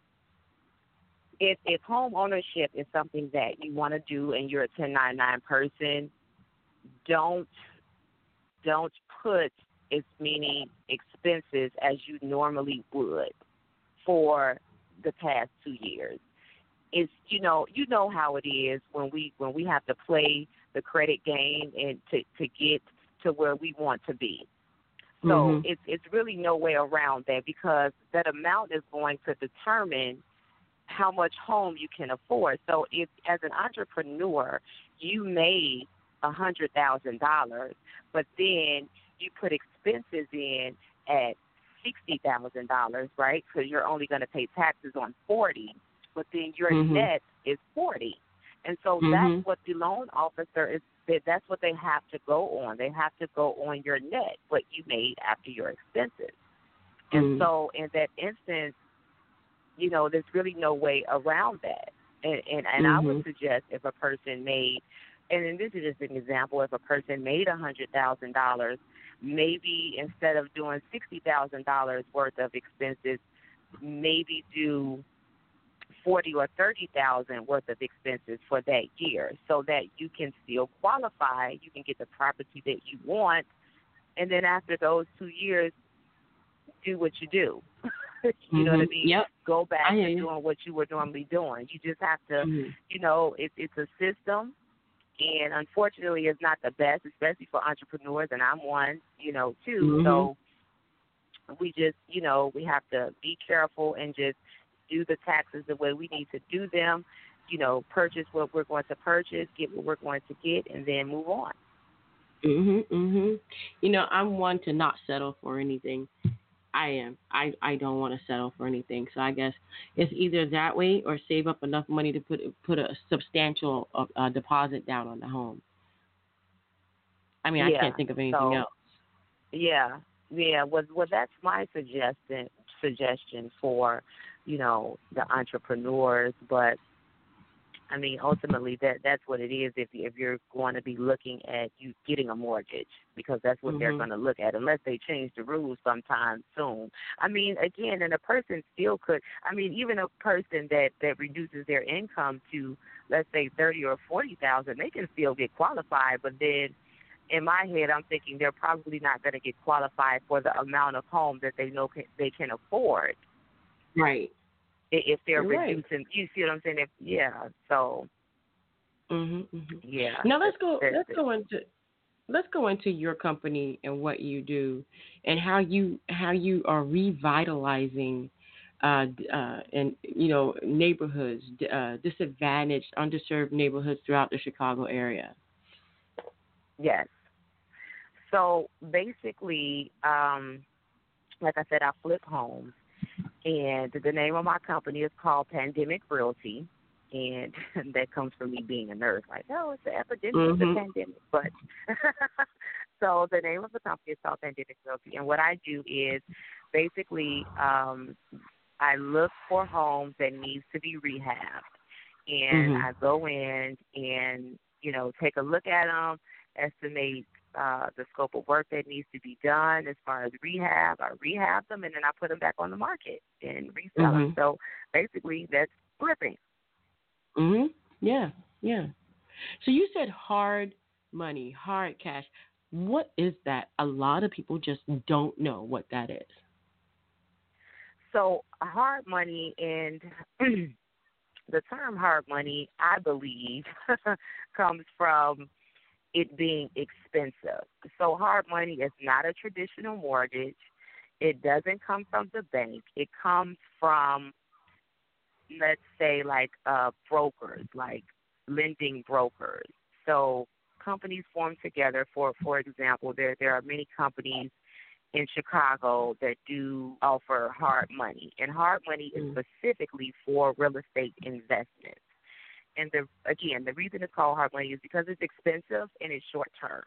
If, if home ownership is something that you want to do and you're a 1099 person, don't don't put as many expenses as you normally would for the past two years. It's you know you know how it is when we when we have to play the credit game and to to get to where we want to be. So Mhm. it's it's really no way around that because that amount is going to determine how much home you can afford. So if as an entrepreneur you made a hundred thousand dollars, but then you put expenses in at sixty thousand dollars, right? Because you're only going to pay taxes on forty, but then your Mhm. net is forty, and so Mhm. that's what the loan officer is. That's what they have to go on. They have to go on your net, what you made after your expenses. And Mhm. so, in that instance, you know, there's really no way around that. And and, and I would Mhm. suggest if a person made, and then this is just an example, if a person made a hundred thousand dollars, maybe instead of doing sixty thousand dollars worth of expenses, maybe do forty or thirty thousand worth of expenses for that year, so that you can still qualify. You can get the property that you want, and then after those two years, do what you do. you know what I Mhm. mean? Yep. Go back to doing what you were normally doing. You just have to, Mhm. you know, it, it's a system, and unfortunately, it's not the best, especially for entrepreneurs, and I'm one, you know, too. Mhm. So we just, you know, we have to be careful and just do the taxes the way we need to do them. You know, purchase what we're going to purchase, get what we're going to get, and then move on. Mhm, mhm. You know, I'm one to not settle for anything. I am. I I don't want to settle for anything. So I guess it's either that way or save up enough money to put put a substantial uh, uh, deposit down on the home. I mean, I can't think of anything so- else. Yeah, yeah. Well, well, that's my suggestion suggestion for, you know, the entrepreneurs. But I mean, ultimately, that that's what it is. If if you're going to be looking at you getting a mortgage, because that's what they're Mhm. going to look at, unless they change the rules sometime soon. I mean, again, and a person still could. I mean, even a person that that reduces their income to, let's say, thirty or forty thousand, they can still get qualified. But then in my head, I'm thinking they're probably not going to get qualified for the amount of home that they know can, they can afford Right. If they're right. reducing. You see what I'm saying? If, yeah. So Mhm. mhm. yeah. Now let's go. that's Let's it. go into let's go into your company and what you do, and how you how you are revitalizing, uh, uh, and you know neighborhoods, uh, disadvantaged, underserved neighborhoods throughout the Chicago area. Yes. So basically, um, like I said, I flip homes, and the name of my company is called Pandemic Realty, and that comes from me being a nurse. Like, oh, it's an epidemic, it's Mhm. a pandemic, but so the name of the company is called Pandemic Realty, and what I do is basically um, I look for homes that needs to be rehabbed, and Mhm. I go in and you know take a look at them, estimate uh, the scope of work that needs to be done as far as rehab. I rehab them, and then I put them back on the market and resell them. Mhm. So basically, that's flipping. Mhm. Yeah. Yeah. So you said hard money, hard cash. What is that? A lot of people just don't know what that is. So hard money and the term hard money, I believe, comes from it being expensive. So hard money is not a traditional mortgage. it doesn't come from the bank. It comes from, let's say, like uh, brokers, like lending brokers. So companies form together. For for example, there there are many companies in Chicago that do offer hard money, and hard money is Mm. specifically for real estate investments. And the again, the reason it's called hard money is because it's expensive and it's short term.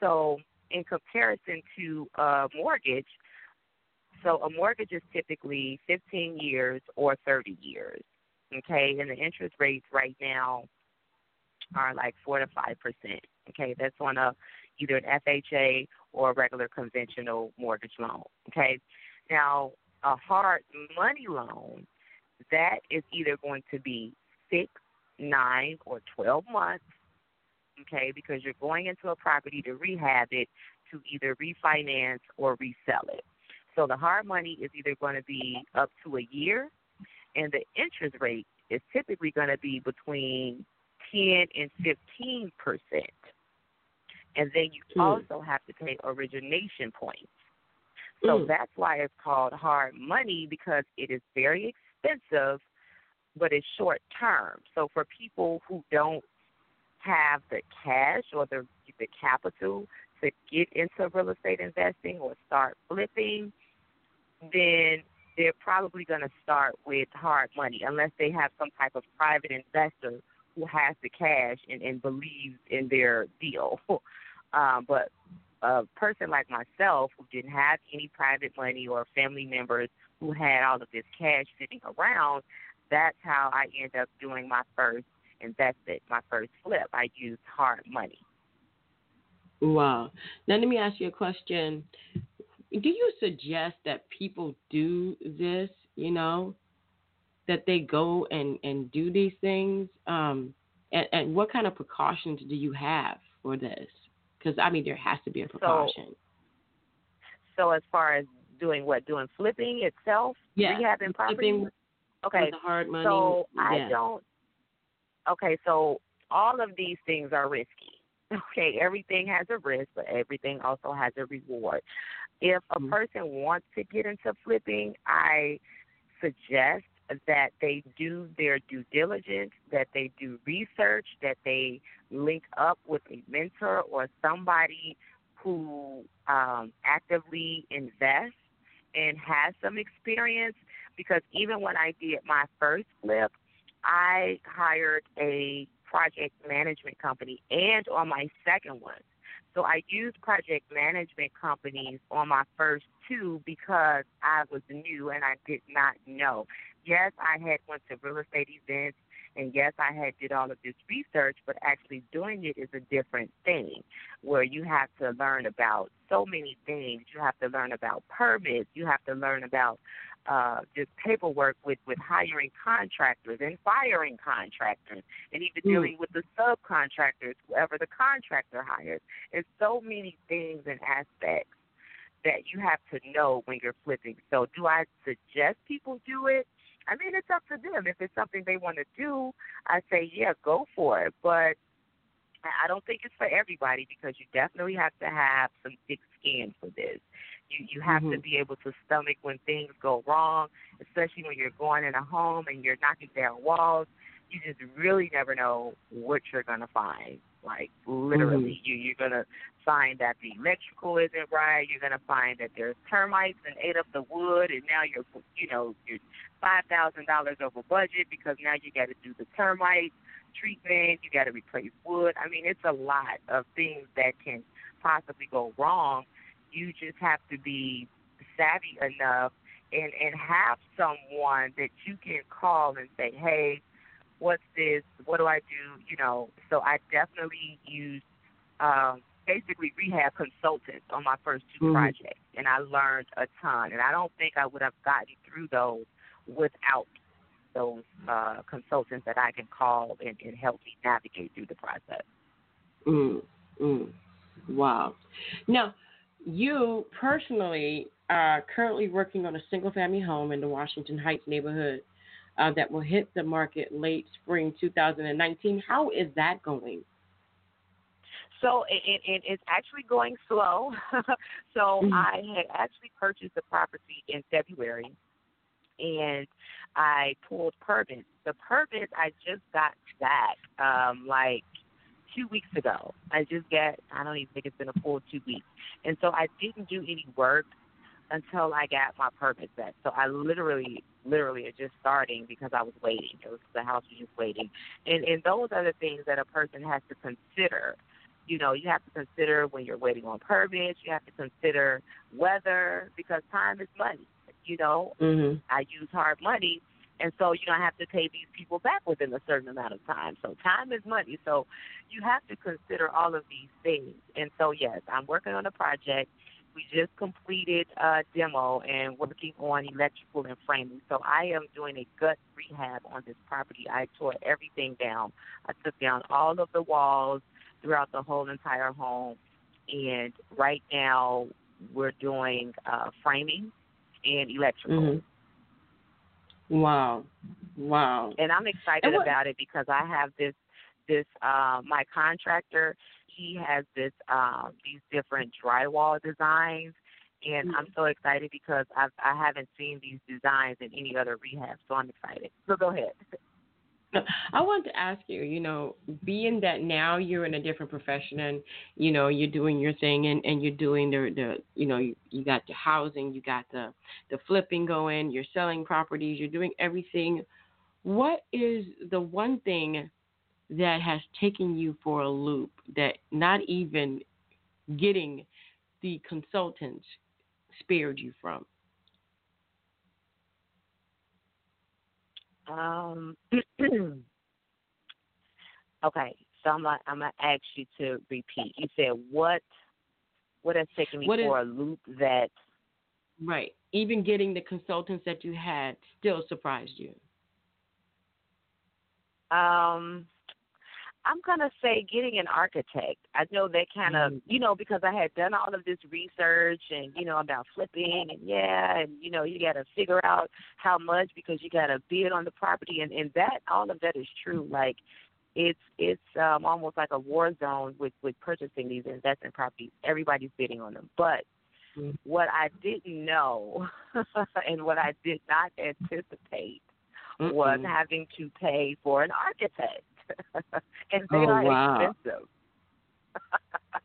So in comparison to a mortgage, so a mortgage is typically 15 years or 30 years. Okay, and the interest rates right now are like four to five percent. Okay, that's on a either an FHA or a regular conventional mortgage loan. Okay, now a hard money loan that is either going to be six, nine, or twelve months. Okay, because you're going into a property to rehab it to either refinance or resell it. So the hard money is either going to be up to a year, and the interest rate is typically going to be between 10 and 15 percent. And then you Hmm. also have to pay origination points. So Mm. that's why it's called hard money because it is very expensive, but it's short term. So for people who don't have the cash or the the capital to get into real estate investing or start flipping, then they're probably going to start with hard money unless they have some type of private investor who has the cash and, and believes in their deal. um, but a person like myself who didn't have any private money or family members who had all of this cash sitting around, that's how I end up doing my first investment, my first flip. I used hard money. Wow. Now let me ask you a question. Do you suggest that people do this? You know, that they go and and do these things. Um, and, and what kind of precautions do you have for this? Because I mean, there has to be a precaution. So as far as doing what, doing flipping itself, yeah, rehabbing property. flipping Okay, with the hard money. So I don't. Okay, so all of these things are risky. Okay, everything has a risk, but everything also has a reward. If a Mhm. person wants to get into flipping, I suggest that they do their due diligence, that they do research, that they link up with a mentor or somebody who um, actively invests and has some experience. Because even when I did my first flip, I hired a project management company and on my second one. So I used project management companies on my first two because I was new and I did not know. Yes, I had went to real estate events and yes, I had did all of this research, but actually doing it is a different thing where you have to learn about so many things. You have to learn about permits, you have to learn about uh, just paperwork with, with hiring contractors and firing contractors and even Mm. dealing with the subcontractors, whoever the contractor hires. There's so many things and aspects that you have to know when you're flipping. So do I suggest people do it? I mean, it's up to them. If it's something they want to do, I say, yeah, go for it. But I don't think it's for everybody because you definitely have to have some thick skin for this. You you have to Mhm. be able to stomach when things go wrong, especially when you're going in a home and you're knocking down walls. You just really never know what you're gonna find. Like literally, you you're gonna find that the electrical isn't right. You're gonna find that there's termites and ate up the wood, and now you're you know you're five thousand dollars over budget because now you got to do the termite treatment. You got to replace wood. I mean, it's a lot of things that can possibly go wrong. You just have to be savvy enough and and have someone that you can call and say, hey, what's this? What do I do? You know. So I definitely use um, basically rehab consultants on my first 2 Mhm. projects, and I learned a ton. And I don't think I would have gotten through those without those uh, consultants that I can call and, and help me navigate through the process. Mm, mm. Wow. Now, you personally are currently working on a single family home in the Washington Heights neighborhood uh, that will hit the market late spring 2019. How is that going? So it, it, it, it's actually going slow. so Mhm. I had actually purchased the property in February, and I pulled permits. The permits I just got back um, like two weeks ago. I just got. I don't even think it's been a full two weeks, and so I didn't do any work until I got my permits back. So I literally, literally are just starting because I was waiting. It was the house was just waiting, and and those are the things that a person has to consider. You know, you have to consider when you're waiting on permits. You have to consider weather because time is money. You know, Mhm. I use hard money, and so you don't have to pay these people back within a certain amount of time. So time is money. So you have to consider all of these things. And so yes, I'm working on a project. We just completed a demo and working on electrical and framing. So I am doing a gut rehab on this property. I tore everything down. I took down all of the walls throughout the whole entire home. And right now we're doing uh, framing and electrical. Mhm. Wow. Wow. and I'm excited And about it because I have this this uh, my contractor he has this um, these different drywall designs and I'm so excited because I've I haven't seen these designs in any other rehab so I'm excited. So go ahead. I wanted to ask you, you know, being that now you're in a different profession and, you know, you're doing your thing and, and you're doing the, the you know, you, you got the housing, you got the, the flipping going, you're selling properties, you're doing everything. What is the one thing that has taken you for a loop that not even getting the consultants spared you from? Um Okay. So I'm gonna I'm gonna ask you to repeat. You said what what has taken me What is- for a loop that Right. Even getting the consultants that you had still surprised you. Um, I'm gonna say getting an architect. I know that kind of, you know, because I had done all of this research and you know about flipping and yeah, and you know you got to figure out how much because you got to bid on the property and and that all of that is true. Like it's it's um almost like a war zone with with purchasing these investment properties. Everybody's bidding on them, but Mhm. what I didn't know and what I did not anticipate was Mm-mm. having to pay for an architect. and they Oh, are wow. expensive.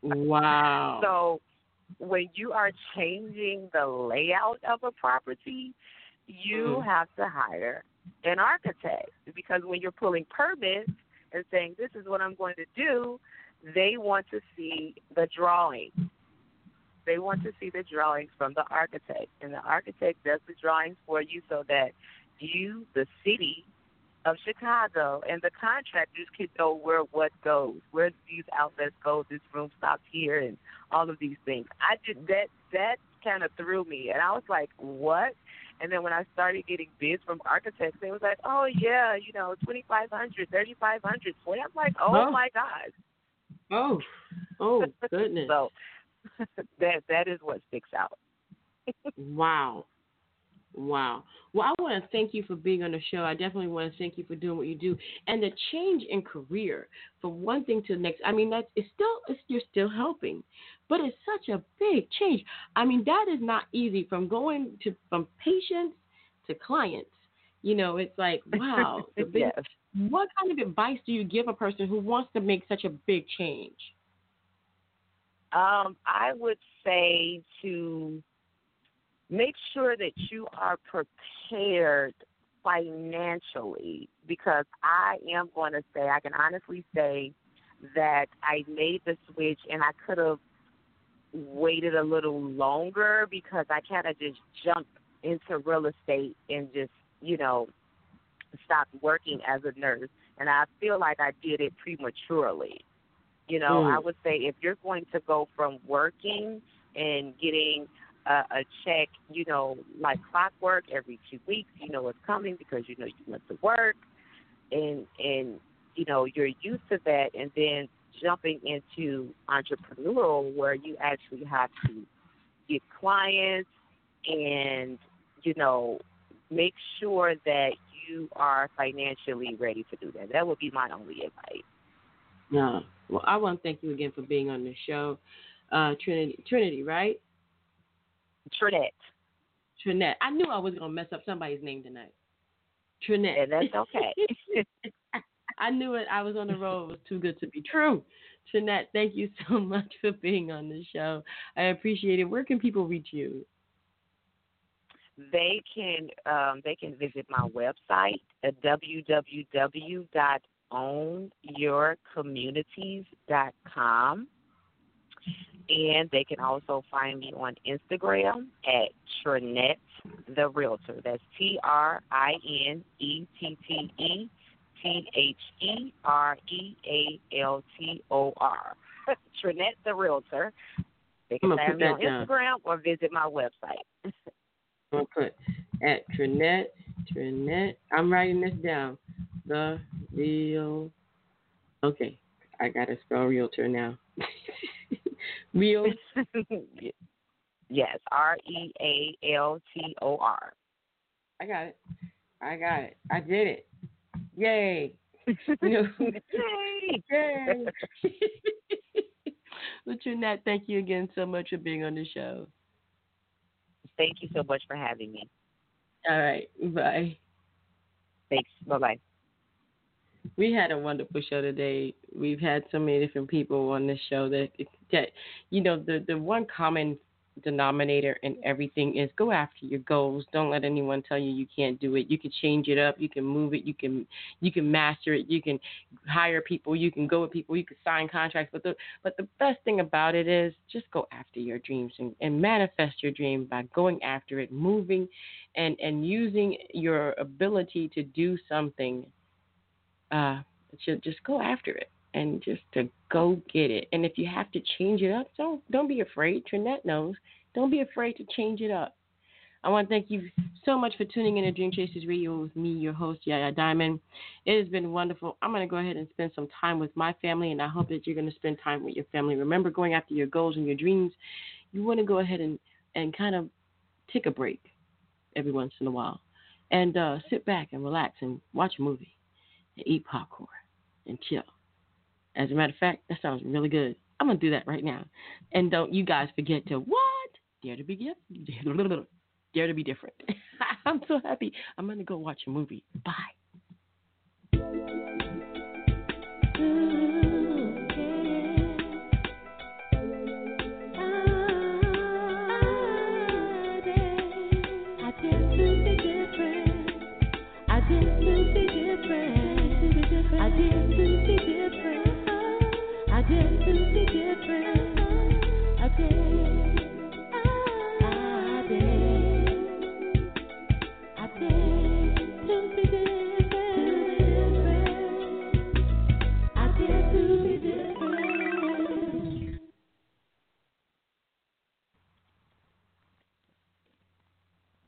Wow. So when you are changing the layout of a property, you Mhm. have to hire an architect because when you're pulling permits and saying this is what I'm going to do, they want to see the drawing. They want to see the drawings from the architect, and the architect does the drawings for you so that you, the city of Chicago, and the contractors can know where what goes, where these outlets go, this room stops here, and all of these things. I did that. That kind of threw me, and I was like, "What?" And then when I started getting bids from architects, they was like, "Oh yeah, you know, twenty five hundred, thirty five hundred. So I'm like, "Oh Oh. my god!" Oh. Oh goodness. so that that is what sticks out. Wow. Wow. Well, I want to thank you for being on the show. I definitely want to thank you for doing what you do and the change in career from one thing to the next. I mean, that's it's still it's, you're still helping, but it's such a big change. I mean, that is not easy from going to from patients to clients. You know, it's like wow. big- yes. What kind of advice do you give a person who wants to make such a big change? Um, I would say to make sure that you are prepared financially because I am going to say, I can honestly say that I made the switch and I could have waited a little longer because I kind of just jumped into real estate and just, you know, stopped working as a nurse. And I feel like I did it prematurely. You know, Mm. I would say if you're going to go from working and getting a, a check, you know, like clockwork every two weeks, you know what's coming because you know you went to work, and and you know you're used to that, and then jumping into entrepreneurial where you actually have to get clients and you know make sure that you are financially ready to do that. That would be my only advice. No. Well, I want to thank you again for being on the show. Uh, Trinity, Trinity, right? Trinette. Trinette. I knew I was gonna mess up somebody's name tonight. Trinette. And that's okay. I knew it. I was on the road. It was too good to be true. Trinette, thank you so much for being on the show. I appreciate it. Where can people reach you? They can um, they can visit my website at www.ownyourcommunities.com. And they can also find me on Instagram at Trinette the Realtor. That's T R I N E T T E T H E R E A L T O R. Trinette the Realtor. They can find me on down. Instagram or visit my website. I'm put at Trinette. Trinette. I'm writing this down. The real. Okay, I gotta spell realtor now. real. yes, R E A L T O R. I got it. I got it. I did it. Yay. You know- Yay! Yay. well, thank you again so much for being on the show. Thank you so much for having me. All right. Bye. Thanks. Bye bye. We had a wonderful show today. We've had so many different people on this show that, that you know, the, the one common denominator in everything is go after your goals. Don't let anyone tell you you can't do it. You can change it up. You can move it. You can you can master it. You can hire people. You can go with people. You can sign contracts. But the but the best thing about it is just go after your dreams and, and manifest your dream by going after it, moving, and and using your ability to do something. Uh, to just go after it and just to go get it. And if you have to change it up, don't don't be afraid. Trinette knows. Don't be afraid to change it up. I want to thank you so much for tuning in to Dream Chasers Radio with me, your host, Yaya Diamond. It has been wonderful. I'm going to go ahead and spend some time with my family, and I hope that you're going to spend time with your family. Remember, going after your goals and your dreams, you want to go ahead and, and kind of take a break every once in a while and uh, sit back and relax and watch a movie and eat popcorn and chill. As a matter of fact, that sounds really good. I'm gonna do that right now. And don't you guys forget to what? Dare to be different. Dare to be different. I'm so happy. I'm gonna go watch a movie. Bye.